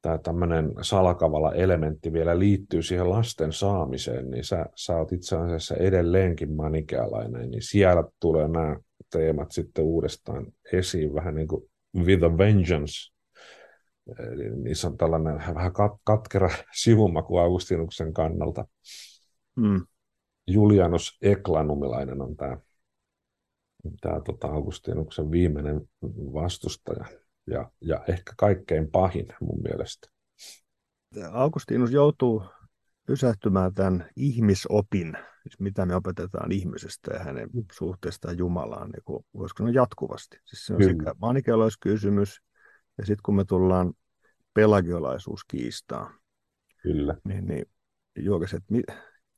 tämä tämmöinen salakavalla elementti vielä liittyy siihen lasten saamiseen, niin sä, sä oot itse asiassa edelleenkin manikealainen, niin siellä tulee nämä teemat sitten uudestaan esiin vähän niin kuin with a vengeance. Eli niissä on tällainen vähän katkera sivumaku Augustinuksen kannalta. Mm. Julianus Eklanumilainen on tämä, tämä tota Augustinuksen viimeinen vastustaja ja, ja ehkä kaikkein pahin mun mielestä. Augustinus joutuu pysähtymään tämän ihmisopin, siis mitä me opetetaan ihmisestä ja hänen mm. suhteestaan Jumalaan, niin kuin, voisiko sanoa jatkuvasti. Siis se on Kyllä. sekä manikeolaiskysymys, ja sitten kun me tullaan pelagiolaisuuskiistaan, Kyllä. niin, niin juuri se, että, mi,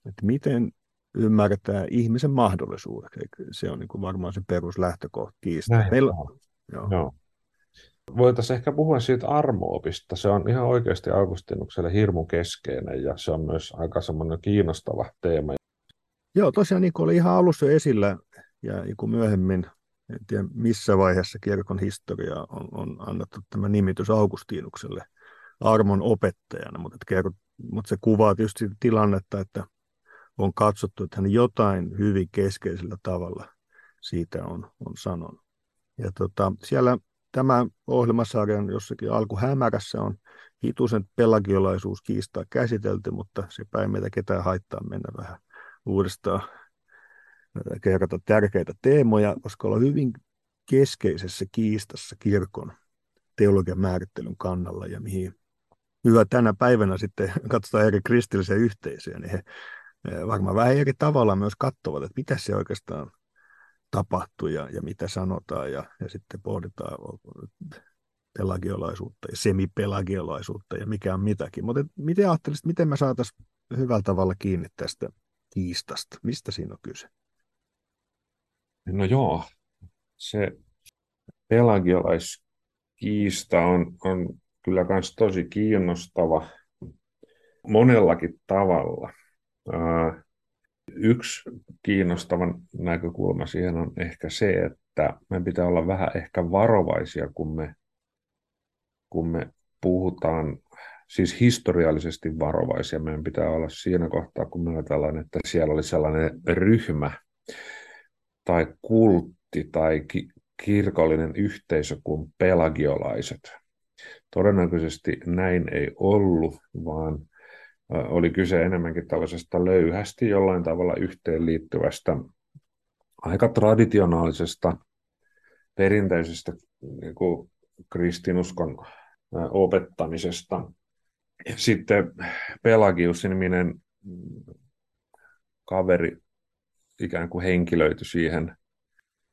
että miten ymmärtää ihmisen mahdollisuudet. Se on niin kuin varmaan se peruslähtökohta kiistaa. Meillä, joo. Joo voitaisiin ehkä puhua siitä armoopista. Se on ihan oikeasti Augustinukselle hirmu keskeinen ja se on myös aika semmoinen kiinnostava teema. Joo, tosiaan niin kuin oli ihan alussa esillä ja niin kuin myöhemmin en tiedä missä vaiheessa kirkon historiaa on, on annettu tämä nimitys Augustinukselle armon opettajana, mutta, kerro, mutta se kuvaa tietysti tilannetta, että on katsottu, että hän jotain hyvin keskeisellä tavalla siitä on, on sanonut. Ja tota, siellä tämä ohjelmasarjan jossakin alkuhämärässä on hitusen pelagiolaisuuskiistaa käsitelty, mutta se ei meitä ketään haittaa mennä vähän uudestaan. Kerrata tärkeitä teemoja, koska ollaan hyvin keskeisessä kiistassa kirkon teologian määrittelyn kannalla ja mihin hyvä tänä päivänä sitten katsotaan eri kristillisiä yhteisöjä, niin he varmaan vähän eri tavalla myös katsovat, että mitä se oikeastaan tapahtuu ja, ja mitä sanotaan ja, ja sitten pohditaan pelagiolaisuutta ja semipelagiolaisuutta ja mikä on mitäkin. Mutta miten ajattelisit, miten me saataisiin hyvällä tavalla kiinni tästä kiistasta? Mistä siinä on kyse? No joo, se pelagiolaiskiista on, on kyllä myös tosi kiinnostava monellakin tavalla. Yksi kiinnostava näkökulma siihen on ehkä se, että meidän pitää olla vähän ehkä varovaisia, kun me, kun me puhutaan, siis historiallisesti varovaisia. Meidän pitää olla siinä kohtaa, kun me ajatellaan, että siellä oli sellainen ryhmä tai kultti tai ki- kirkollinen yhteisö kuin pelagiolaiset. Todennäköisesti näin ei ollut, vaan oli kyse enemmänkin tällaisesta löyhästi jollain tavalla yhteenliittyvästä, aika traditionaalisesta, perinteisestä niin kuin kristinuskon opettamisesta. Sitten Pelagius-niminen kaveri ikään kuin henkilöity siihen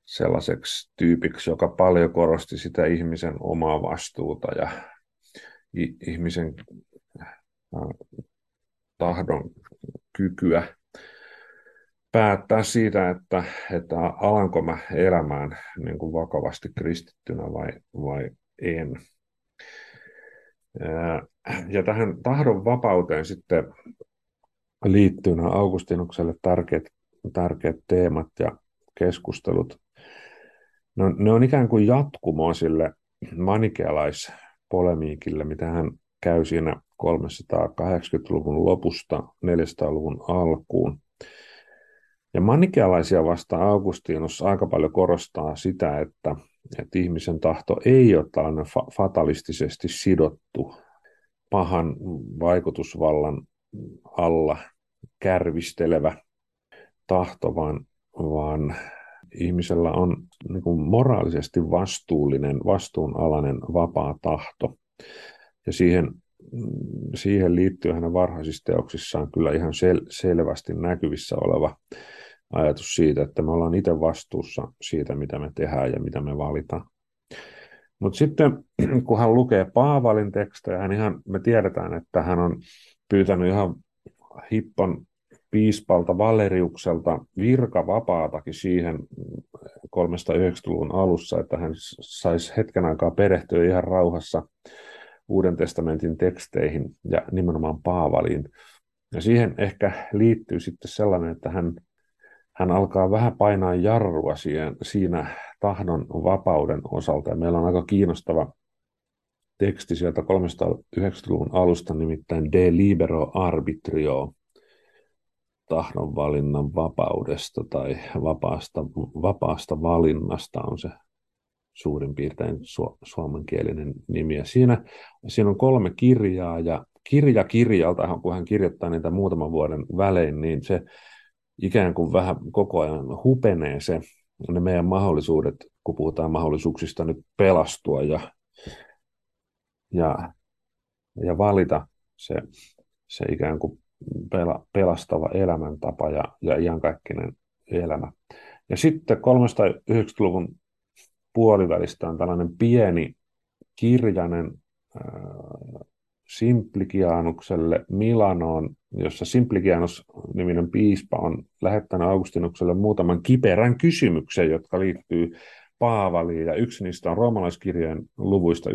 sellaiseksi tyypiksi, joka paljon korosti sitä ihmisen omaa vastuuta ja ihmisen tahdon kykyä päättää siitä, että, että alanko mä elämään niin kuin vakavasti kristittynä vai, vai en. Ja tähän tahdon vapauteen sitten liittyy nämä Augustinukselle tärkeät, tärkeät teemat ja keskustelut. No, ne on ikään kuin jatkumoa sille manikealaispolemiikille, mitä hän käy siinä 380-luvun lopusta 400-luvun alkuun. Ja manikealaisia vastaan Augustinus aika paljon korostaa sitä, että, että ihmisen tahto ei ole tällainen fa- fatalistisesti sidottu pahan vaikutusvallan alla kärvistelevä tahto, vaan, vaan ihmisellä on niin kuin moraalisesti vastuullinen, vastuunalainen vapaa tahto. Ja siihen siihen liittyy hänen varhaisissa teoksissaan kyllä ihan sel- selvästi näkyvissä oleva ajatus siitä, että me ollaan itse vastuussa siitä, mitä me tehdään ja mitä me valitaan. Mutta sitten kun hän lukee Paavalin tekstejä, hän ihan, me tiedetään, että hän on pyytänyt ihan hippon piispalta Valeriukselta virkavapaatakin siihen 390-luvun alussa, että hän saisi hetken aikaa perehtyä ihan rauhassa Uuden testamentin teksteihin ja nimenomaan Paavaliin. Ja siihen ehkä liittyy sitten sellainen, että hän, hän alkaa vähän painaa jarrua siihen, siinä tahdon vapauden osalta. Ja meillä on aika kiinnostava teksti sieltä 390-luvun alusta, nimittäin De Libero Arbitrio, tahdonvalinnan vapaudesta tai vapaasta, vapaasta valinnasta on se suurin piirtein su- suomenkielinen nimi. Ja siinä, siinä on kolme kirjaa ja kirja kirjalta, kun hän kirjoittaa niitä muutaman vuoden välein, niin se ikään kuin vähän koko ajan hupenee se, ne meidän mahdollisuudet, kun puhutaan mahdollisuuksista nyt pelastua ja, ja, ja valita se, se ikään kuin pela, pelastava elämäntapa ja, ja iankaikkinen elämä. Ja sitten 390-luvun puolivälistä on tällainen pieni kirjainen äh, Simplikianukselle Milanoon, jossa Simplikianus-niminen piispa on lähettänyt Augustinukselle muutaman kiperän kysymyksen, jotka liittyy Paavaliin, ja yksi niistä on roomalaiskirjeen luvuista 9-11,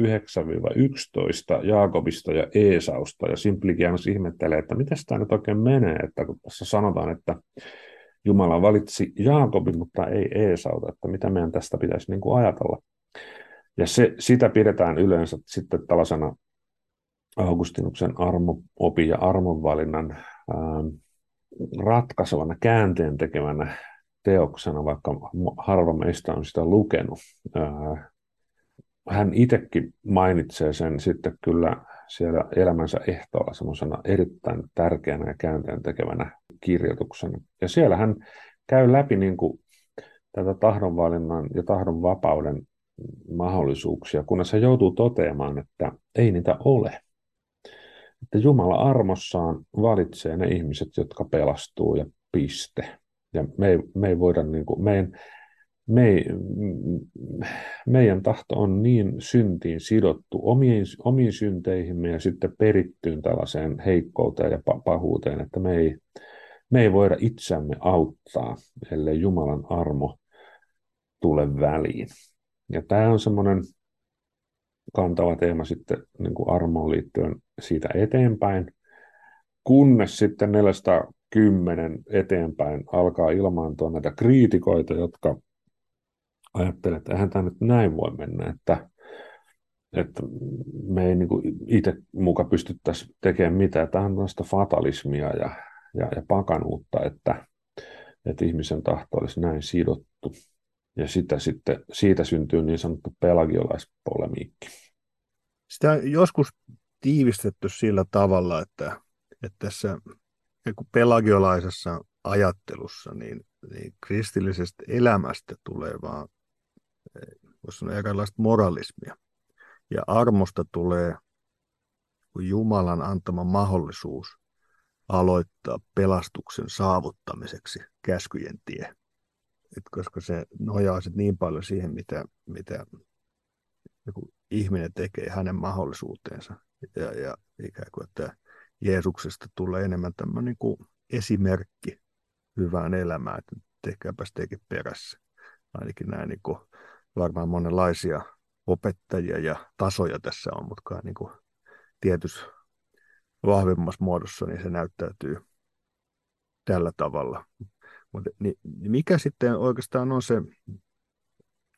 Jaakobista ja Eesausta, ja Simplikianus ihmettelee, että miten tämä nyt oikein menee, että kun tässä sanotaan, että Jumala valitsi Jaakobin, mutta ei Eesauta, että mitä meidän tästä pitäisi niin kuin ajatella. Ja se, sitä pidetään yleensä sitten tällaisena Augustinuksen armo-opi ja armonvalinnan ää, ratkaisevana käänteen tekevänä teoksena, vaikka harva meistä on sitä lukenut. Ää, hän itsekin mainitsee sen sitten kyllä siellä elämänsä ehtoolla semmoisena erittäin tärkeänä ja käänteen tekevänä kirjoituksena. Ja siellä hän käy läpi niin kuin tätä tahdonvalinnan ja tahdonvapauden mahdollisuuksia, kunnes hän joutuu toteamaan, että ei niitä ole. Että Jumala armossaan valitsee ne ihmiset, jotka pelastuu ja piste. Ja me ei, me ei voida, niin kuin, meidän, me, meidän tahto on niin syntiin sidottu omiin, omiin synteihimme ja sitten perittyyn tällaiseen heikkouteen ja pahuuteen, että me ei, me ei voida itseämme auttaa, ellei Jumalan armo tule väliin. Ja tämä on semmoinen kantava teema sitten niin kuin armoon liittyen siitä eteenpäin, kunnes sitten 410 eteenpäin alkaa ilmaantua näitä kriitikoita, jotka ajattelevat, että eihän tämä nyt näin voi mennä, että, että me ei niin itse muka pystyttäisi tekemään mitään. Tämä on tällaista fatalismia ja, ja, ja pakanuutta, että, että ihmisen tahto olisi näin sidottu. Ja sitä sitten, siitä syntyy niin sanottu pelagiolaispolemiikki. Sitä on joskus tiivistetty sillä tavalla, että, että tässä pelagiolaisessa ajattelussa niin, niin kristillisestä elämästä tulee vaan voisi sanoa erilaista moralismia. Ja armosta tulee Jumalan antama mahdollisuus aloittaa pelastuksen saavuttamiseksi käskyjen tie. Et koska se nojaa sit niin paljon siihen, mitä, mitä joku ihminen tekee hänen mahdollisuuteensa. Ja, ja ikään kuin, että Jeesuksesta tulee enemmän tämmöinen niin kuin esimerkki hyvään elämään, että tehkääpäs tekin perässä. Ainakin näin niin kuin varmaan monenlaisia opettajia ja tasoja tässä on, mutta niin kuin tietyssä vahvemmassa muodossa niin se näyttäytyy tällä tavalla. Mutta niin, mikä sitten oikeastaan on se,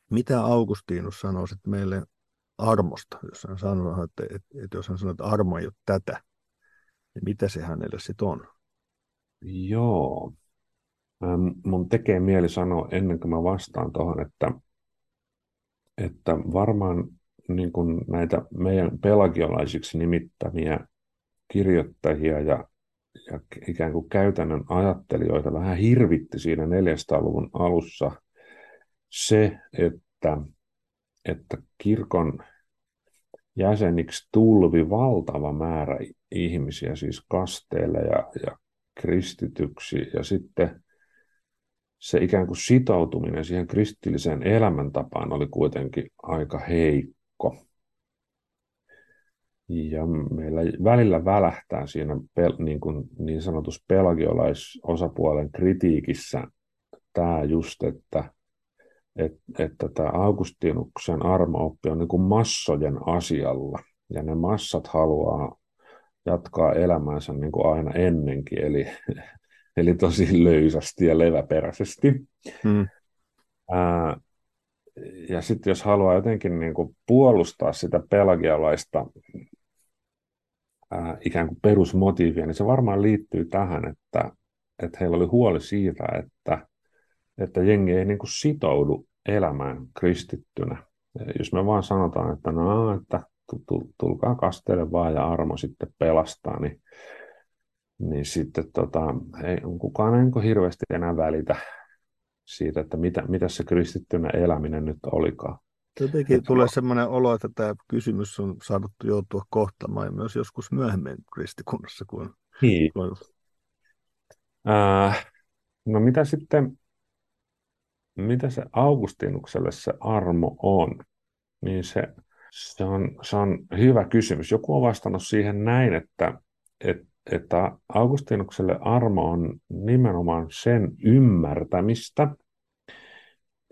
mitä Augustinus sanoo sitten meille armosta, jos hän sanoo, että, että, että jos hän sanoo, että armo ei ole tätä, niin mitä se hänelle sitten on? Joo. Mun tekee mieli sanoa ennen kuin mä vastaan tuohon, että, että varmaan niin kuin näitä meidän pelagiolaisiksi nimittämiä kirjoittajia ja, ja ikään kuin käytännön ajattelijoita vähän hirvitti siinä 400-luvun alussa se, että että kirkon jäseniksi tulvi valtava määrä ihmisiä, siis kasteille ja, ja kristityksi, ja sitten se ikään kuin sitoutuminen siihen kristilliseen elämäntapaan oli kuitenkin aika heikko. Ja meillä välillä välähtää siinä pel, niin, kuin niin sanotus pelagiolaisosapuolen kritiikissä tämä just, että että, että tämä Augustinuksen armooppi on niin kuin massojen asialla, ja ne massat haluaa jatkaa elämäänsä niin kuin aina ennenkin, eli, eli tosi löysästi ja leväperäisesti. Hmm. Ää, ja sitten jos haluaa jotenkin niin kuin puolustaa sitä pelagialaista ää, ikään kuin perusmotiivia, niin se varmaan liittyy tähän, että, että heillä oli huoli siitä, että että jengi ei niin kuin sitoudu elämään kristittynä. Jos me vaan sanotaan, että no, että tulkaa kastele vaan ja armo sitten pelastaa, niin, niin sitten tota, ei, kukaan ei niin hirveästi enää välitä siitä, että mitä, mitä se kristittynä eläminen nyt olikaan. Jotenkin että tulee sellainen olo, että tämä kysymys on saaduttu joutua kohtamaan myös joskus myöhemmin kristikunnassa. Kuin, niin. kuin... Äh, no mitä sitten mitä se Augustinukselle se armo on, niin se, se, on, se on hyvä kysymys. Joku on vastannut siihen näin, että, että, että Augustinukselle armo on nimenomaan sen ymmärtämistä,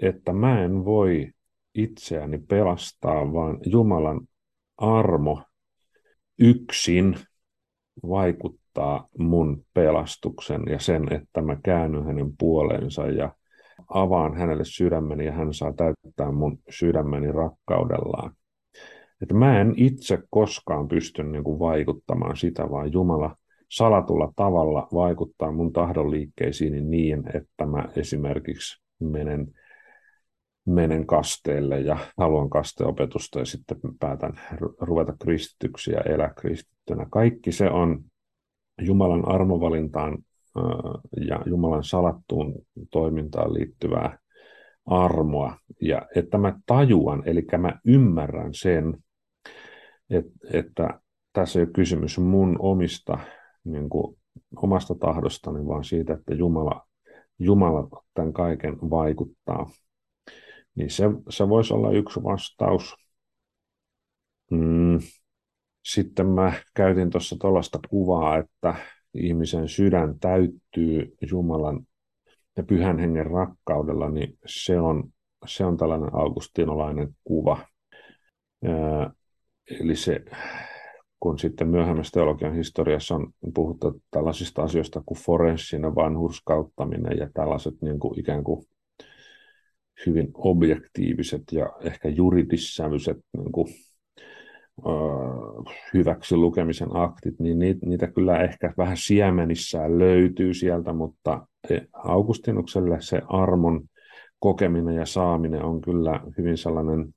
että mä en voi itseäni pelastaa, vaan Jumalan armo yksin vaikuttaa mun pelastuksen ja sen, että mä käännyn hänen puoleensa ja avaan hänelle sydämeni ja hän saa täyttää mun sydämeni rakkaudellaan. Että mä en itse koskaan pysty niin kuin vaikuttamaan sitä, vaan Jumala salatulla tavalla vaikuttaa mun tahdon liikkeisiini niin, että mä esimerkiksi menen, menen kasteelle ja haluan kasteopetusta ja sitten päätän ruveta kristityksi ja elää kristittynä. Kaikki se on Jumalan armovalintaan ja Jumalan salattuun toimintaan liittyvää armoa. Ja että mä tajuan, eli mä ymmärrän sen, että, että tässä ei ole kysymys mun omista, niin kuin, omasta tahdostani, vaan siitä, että Jumala, Jumala tämän kaiken vaikuttaa. Niin se, se voisi olla yksi vastaus. Mm. Sitten mä käytin tuossa tuollaista kuvaa, että ihmisen sydän täyttyy Jumalan ja pyhän hengen rakkaudella, niin se on, se on tällainen augustinolainen kuva. Eli se, kun sitten myöhemmässä teologian historiassa on puhuttu tällaisista asioista kuin forenssinen vanhurskauttaminen ja tällaiset niin kuin ikään kuin hyvin objektiiviset ja ehkä juridissävyiset niin kuin hyväksi lukemisen aktit, niin niitä kyllä ehkä vähän siemenissään löytyy sieltä, mutta e, Augustinukselle se armon kokeminen ja saaminen on kyllä hyvin sellainen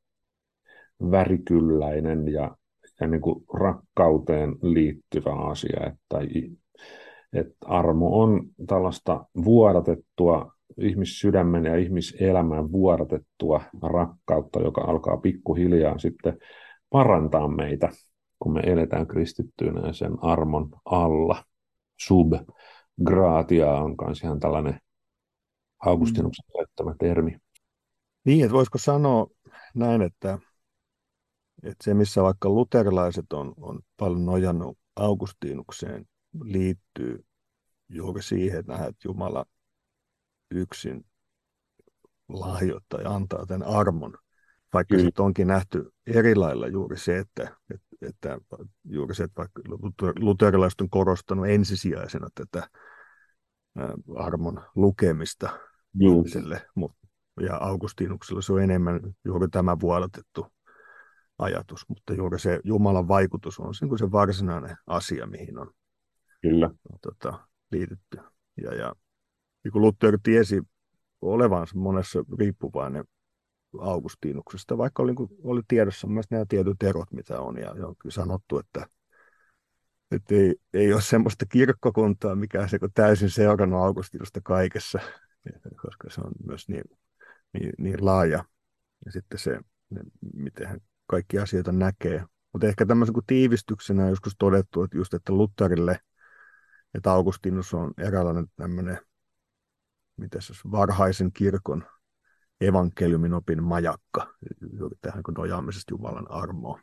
värikylläinen ja niin kuin rakkauteen liittyvä asia, että, että armo on tällaista vuodatettua ihmissydämen ja ihmiselämän vuodatettua rakkautta, joka alkaa pikkuhiljaa sitten parantaa meitä, kun me eletään kristittyinä sen armon alla. Sub gratia on myös ihan tällainen Augustinuksen mm. käyttämä termi. Niin, että voisiko sanoa näin, että, että se, missä vaikka luterilaiset on, on paljon nojannut Augustinukseen, liittyy juuri siihen, että nähdään, että Jumala yksin lahjoittaa ja antaa tämän armon vaikka Kyllä. sitten onkin nähty eri lailla juuri se, että, että, että juuri se, että vaikka luterilaiset on korostanut ensisijaisena tätä armon lukemista ihmiselle, ja Augustinuksella se on enemmän juuri tämä vuodatettu ajatus, mutta juuri se Jumalan vaikutus on se, niin se varsinainen asia, mihin on Kyllä. Tota, liitytty. Ja, ja niin kuin Luther tiesi olevansa monessa riippuvainen Augustinuksesta, vaikka oli, oli tiedossa myös nämä tietyt erot, mitä on, ja, on sanottu, että, että ei, ei ole semmoista kirkkokuntaa, mikä se täysin seurannut Augustinusta kaikessa, koska se on myös niin, niin, niin laaja, ja sitten se, miten hän kaikki asioita näkee. Mutta ehkä tämmöisen kuin tiivistyksenä on joskus todettu, että just, että Lutherille, että Augustinus on eräänlainen tämmöinen, miten se varhaisen kirkon evankeliumin opin majakka juuri tähän kun nojaamisesta Jumalan armoa.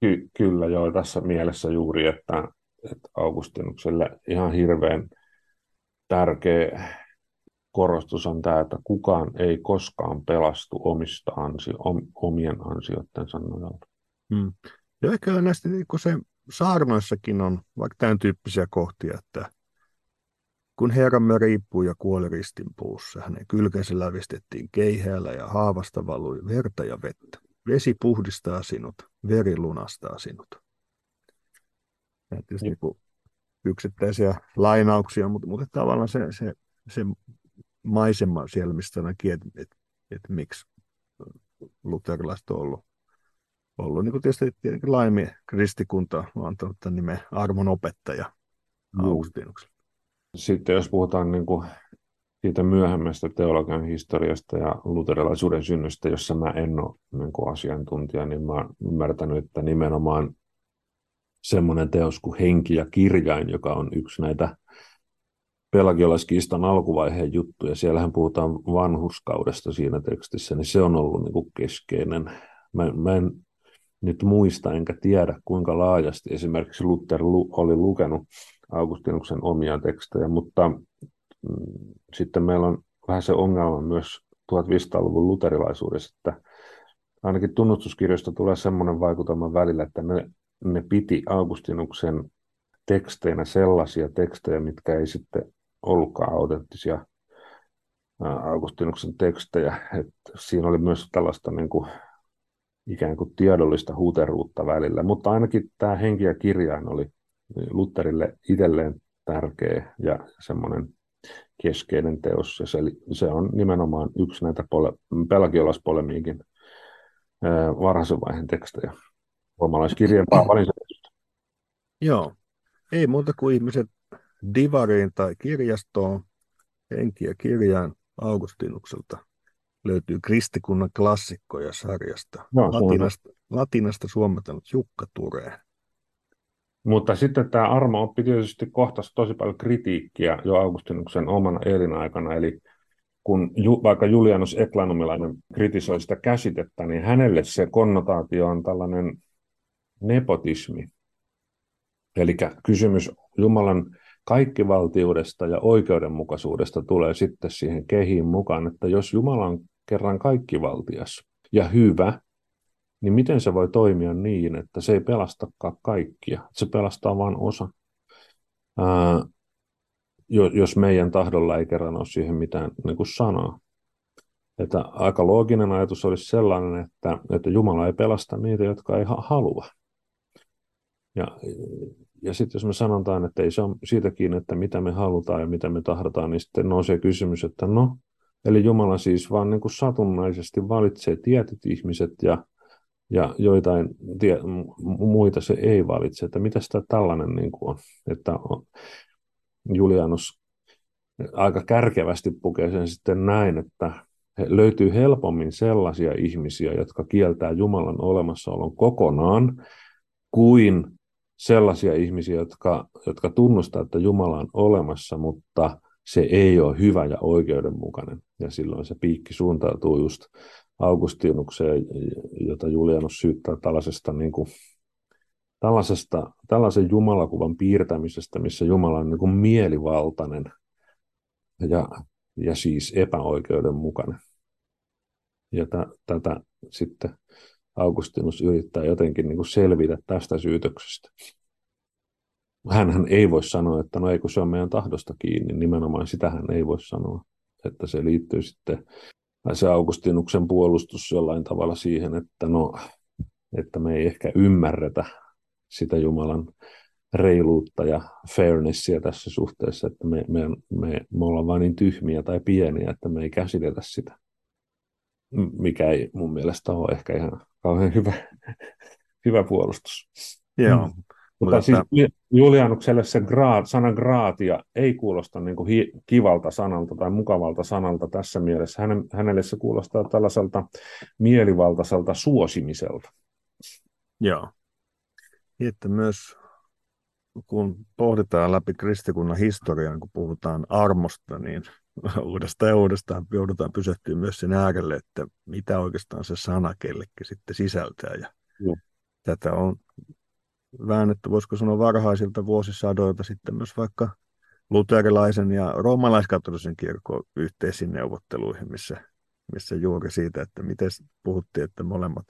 Ky- kyllä joo, tässä mielessä juuri, että, että Augustinukselle ihan hirveän tärkeä korostus on tämä, että kukaan ei koskaan pelastu omista ansio, om, omien ansioittensa nojalla. Hmm. Ja ehkä näistä kun se saarnoissakin on vaikka tämän tyyppisiä kohtia, että kun Herramme riippui ja kuoli ristinpuussa, hänen kylkensä lävistettiin keihäällä ja haavasta valui verta ja vettä. Vesi puhdistaa sinut, veri lunastaa sinut. Ja tietysti niin yksittäisiä lainauksia, mutta, mutta tavallaan se, se, se maisema siellä, mistä näki, että, että, että miksi luterilaiset on ollut, ollut niin kuin tietysti tietenkin laajemmin kristikunta on antanut tämän nimen armon opettaja Augustinukselle. Sitten jos puhutaan niin kuin siitä myöhemmästä teologian historiasta ja luterilaisuuden synnystä, jossa mä en ole niin kuin asiantuntija, niin mä oon ymmärtänyt, että nimenomaan semmoinen teos kuin Henki ja kirjain, joka on yksi näitä pelagiolaiskistan alkuvaiheen juttuja, siellähän puhutaan vanhuskaudesta siinä tekstissä, niin se on ollut niin kuin keskeinen. Mä, mä en nyt muista enkä tiedä, kuinka laajasti esimerkiksi Luther oli lukenut Augustinuksen omia tekstejä, mutta mm, sitten meillä on vähän se ongelma myös 1500-luvun luterilaisuudessa, että ainakin tunnustuskirjoista tulee semmoinen vaikutelma välillä, että ne, ne piti Augustinuksen teksteinä sellaisia tekstejä, mitkä ei sitten ollutkaan autenttisia Augustinuksen tekstejä. Et siinä oli myös tällaista niin kuin, ikään kuin tiedollista huuteruutta välillä, mutta ainakin tämä henki ja kirjain oli Lutherille itselleen tärkeä ja semmoinen keskeinen teos. Ja se, se on nimenomaan yksi näitä pole, pelagiolaspolemiikin varhaisen vaiheen tekstejä. Suomalaiskirjeen Paavalin Joo, ei muuta kuin ihmiset divariin tai kirjastoon, henki ja kirjain Augustinukselta löytyy kristikunnan klassikkoja sarjasta. No, latinasta, latinasta suometanut Jukka Tureen. Mutta sitten tämä armo-oppi tietysti kohtasi tosi paljon kritiikkiä jo Augustinuksen omana elinaikana, eli kun ju, vaikka Julianus Eklanumilainen kritisoi sitä käsitettä, niin hänelle se konnotaatio on tällainen nepotismi. Eli kysymys Jumalan kaikkivaltiudesta ja oikeudenmukaisuudesta tulee sitten siihen kehiin mukaan, että jos Jumala on kerran kaikkivaltias ja hyvä, niin miten se voi toimia niin, että se ei pelastakaan kaikkia, se pelastaa vain osa. Ää, jos meidän tahdolla ei kerran ole siihen mitään niin kuin sanaa. Että aika looginen ajatus olisi sellainen, että, että Jumala ei pelasta niitä, jotka ei halua. Ja, ja sitten jos me sanotaan, että ei se ole siitäkin, että mitä me halutaan ja mitä me tahdotaan, niin sitten nousee kysymys, että no, eli Jumala siis vaan niin kuin satunnaisesti valitsee tietyt ihmiset ja, ja joitain tie, muita se ei valitse. Että mitä sitä tällainen niin kuin on? Että Julianus aika kärkevästi pukee sen sitten näin, että löytyy helpommin sellaisia ihmisiä, jotka kieltää Jumalan olemassaolon kokonaan, kuin sellaisia ihmisiä, jotka, jotka tunnustaa, että Jumala on olemassa, mutta se ei ole hyvä ja oikeudenmukainen. Ja silloin se piikki suuntautuu just Augustinukseen, jota Julianus syyttää tällaisesta, niin kuin, tällaisesta tällaisen Jumalakuvan piirtämisestä, missä Jumala on niin kuin mielivaltainen ja, ja siis epäoikeudenmukainen. Ja t- tätä sitten Augustinus yrittää jotenkin niin kuin selvitä tästä syytöksestä. Hänhän ei voi sanoa, että no ei kun se on meidän tahdosta kiinni, nimenomaan sitä hän ei voi sanoa, että se liittyy sitten se Augustinuksen puolustus jollain tavalla siihen, että no, että me ei ehkä ymmärretä sitä Jumalan reiluutta ja fairnessia tässä suhteessa, että me, me, me, me ollaan vain niin tyhmiä tai pieniä, että me ei käsitetä sitä, mikä ei mun mielestä ole ehkä ihan kauhean hyvä, hyvä puolustus. Joo. Mm. Mutta siis Julianukselle se graat, sana graatia ei kuulosta niin kuin hi, kivalta sanalta tai mukavalta sanalta tässä mielessä. Hänen, hänelle se kuulostaa tällaiselta mielivaltaiselta suosimiselta. Joo. Että myös kun pohditaan läpi kristikunnan historiaa, kun puhutaan armosta, niin uudestaan ja uudestaan joudutaan pysähtyä myös sen äärelle, että mitä oikeastaan se sana kellekin sitten sisältää. Ja mm. Tätä on väännetty, voisiko sanoa varhaisilta vuosisadoilta sitten myös vaikka luterilaisen ja roomalaiskatolisen kirkon yhteisiin neuvotteluihin, missä, missä juuri siitä, että miten puhuttiin, että molemmat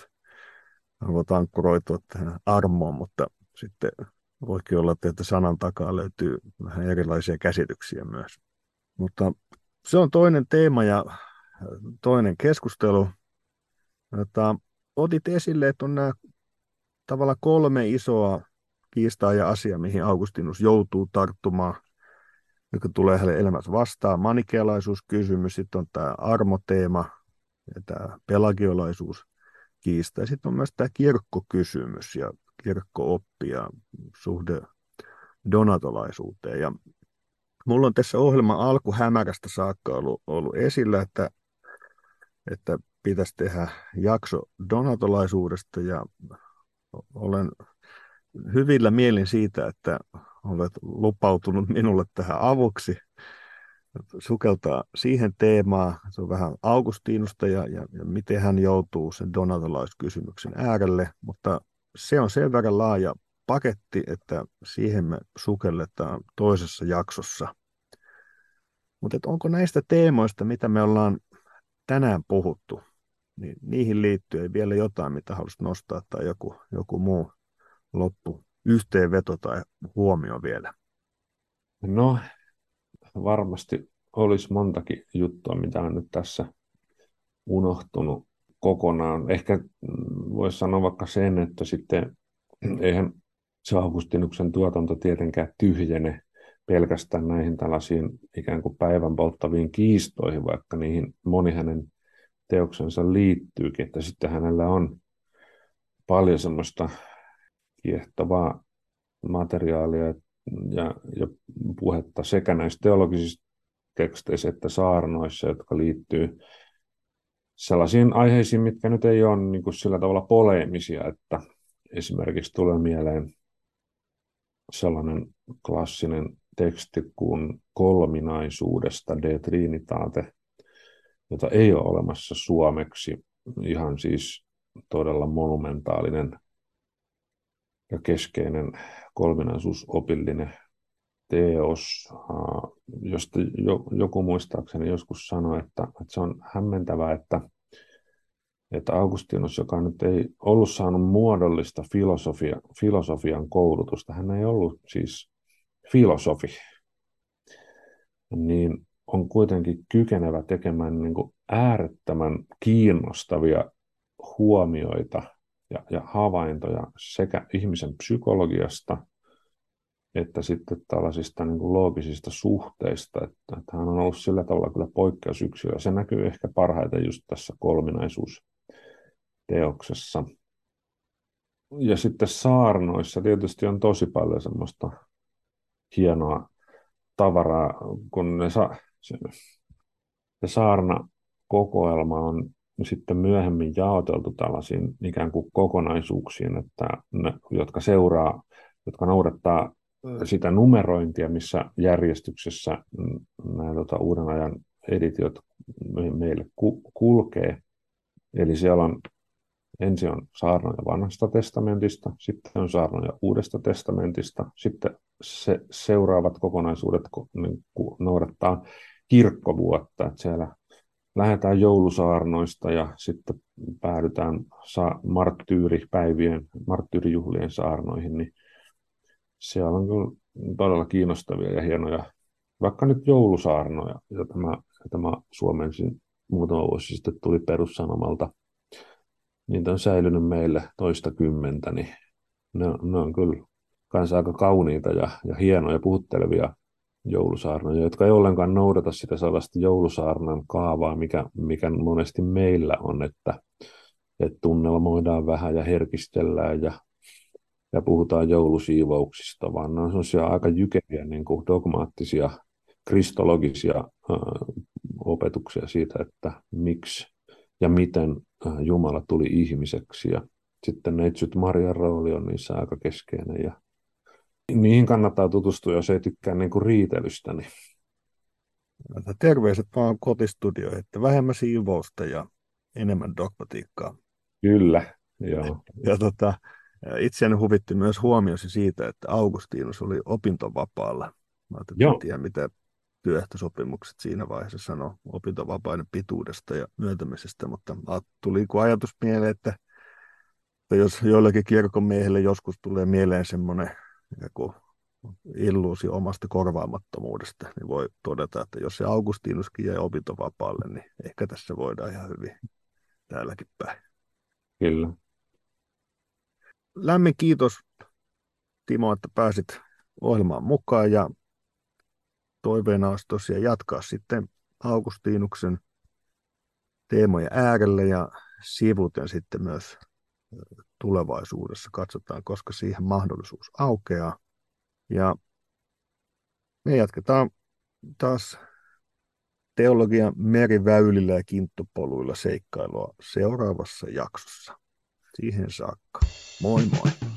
haluavat ankkuroitua tähän armoon, mutta sitten voikin olla, että sanan takaa löytyy vähän erilaisia käsityksiä myös. Mutta se on toinen teema ja toinen keskustelu. Jota otit esille, että on nämä tavallaan kolme isoa kiistaa ja asiaa, mihin Augustinus joutuu tarttumaan, joka tulee hänen elämässä vastaan. Manikealaisuuskysymys, sitten on tämä armoteema ja tämä pelagiolaisuus kiista. Sitten on myös tämä kirkkokysymys ja kirkkooppi ja suhde donatolaisuuteen. Ja mulla on tässä ohjelman alku hämärästä saakka ollut, ollut esillä, että, että pitäisi tehdä jakso donatolaisuudesta ja olen hyvillä mielin siitä, että olet lupautunut minulle tähän avuksi sukeltaa siihen teemaan. Se on vähän Augustinusta ja, ja, ja miten hän joutuu sen donatolaiskysymyksen äärelle, mutta se on sen verran laaja paketti, että siihen me sukelletaan toisessa jaksossa. Mutta onko näistä teemoista, mitä me ollaan tänään puhuttu, niin niihin liittyen vielä jotain, mitä haluaisit nostaa tai joku, joku muu loppu, yhteenveto tai huomio vielä? No, varmasti olisi montakin juttua, mitä on nyt tässä unohtunut kokonaan. Ehkä voisi sanoa vaikka sen, että sitten eihän se Augustinuksen tuotanto tietenkään tyhjene pelkästään näihin tällaisiin ikään kuin päivän polttaviin kiistoihin, vaikka niihin moni hänen teoksensa liittyykin, että sitten hänellä on paljon semmoista kiehtovaa materiaalia ja, ja puhetta sekä näissä teologisissa teksteissä että saarnoissa, jotka liittyy sellaisiin aiheisiin, mitkä nyt ei ole niin kuin sillä tavalla poleemisia, että esimerkiksi tulee mieleen sellainen klassinen teksti kuin kolminaisuudesta De Trinitate, jota ei ole olemassa suomeksi. Ihan siis todella monumentaalinen ja keskeinen kolminaisuusopillinen teos, josta joku muistaakseni joskus sanoi, että, että se on hämmentävää, että, että Augustinus, joka nyt ei ollut saanut muodollista filosofia, filosofian koulutusta, hän ei ollut siis filosofi, niin on kuitenkin kykenevä tekemään niin kuin äärettömän kiinnostavia huomioita ja, ja havaintoja sekä ihmisen psykologiasta että sitten tällaisista niin kuin loogisista suhteista, että, että hän on ollut sillä tavalla kyllä poikkeusyksilö. Se näkyy ehkä parhaiten just tässä kolminaisuusteoksessa. Ja sitten saarnoissa tietysti on tosi paljon semmoista hienoa tavaraa, kun ne sa- se, se saarna kokoelma on sitten myöhemmin jaoteltu tällaisiin ikään kuin kokonaisuuksiin, että ne, jotka seuraa, jotka noudattaa sitä numerointia, missä järjestyksessä nämä tota, uuden ajan editiot meille ku, kulkee. Eli siellä on ensin on saarnoja vanhasta testamentista, sitten on saarnoja uudesta testamentista, sitten se, seuraavat kokonaisuudet niin noudattaa kirkkovuotta, että siellä lähdetään joulusaarnoista ja sitten päädytään sa- marttyyripäivien, marttyyrijuhlien saarnoihin, niin siellä on kyllä todella kiinnostavia ja hienoja, vaikka nyt joulusaarnoja, joita mä, joita mä suomensin muutama vuosi sitten tuli perussanomalta, niitä on säilynyt meille toista kymmentä, niin ne, ne on kyllä kanssa aika kauniita ja, ja hienoja puhuttelevia joulusaarnoja, jotka ei ollenkaan noudata sitä sellaista joulusaarnan kaavaa, mikä, mikä monesti meillä on, että, että tunnelmoidaan vähän ja herkistellään ja, ja puhutaan joulusiivouksista, vaan ne on sellaisia aika jykeviä niin kuin dogmaattisia, kristologisia äh, opetuksia siitä, että miksi ja miten Jumala tuli ihmiseksi. Ja sitten neitsyt Marian rooli on niissä aika keskeinen ja niihin kannattaa tutustua, jos ei tykkää niin kuin riitelystä. Niin. Terveiset vaan kotistudioihin, että vähemmän siivousta ja enemmän dogmatiikkaa. Kyllä, joo. Ja tota, itseäni huvitti myös huomiosi siitä, että Augustinus oli opintovapaalla. Mä ajattelin, tiedä, mitä työehtosopimukset siinä vaiheessa sanoo opintovapainen pituudesta ja myöntämisestä, mutta tuli ajatus mieleen, että, että jos joillekin kirkon miehille joskus tulee mieleen semmoinen joku illuusio omasta korvaamattomuudesta, niin voi todeta, että jos se Augustinuskin jäi opintovapaalle, niin ehkä tässä voidaan ihan hyvin täälläkin päin. Kyllä. Lämmin kiitos Timo, että pääsit ohjelmaan mukaan ja toiveena olisi tosiaan jatkaa sitten Augustinuksen teemojen äärelle ja sivuten sitten myös tulevaisuudessa. Katsotaan, koska siihen mahdollisuus aukeaa. Ja me jatketaan taas teologian meriväylillä ja kinttupoluilla seikkailua seuraavassa jaksossa. Siihen saakka. Moi moi!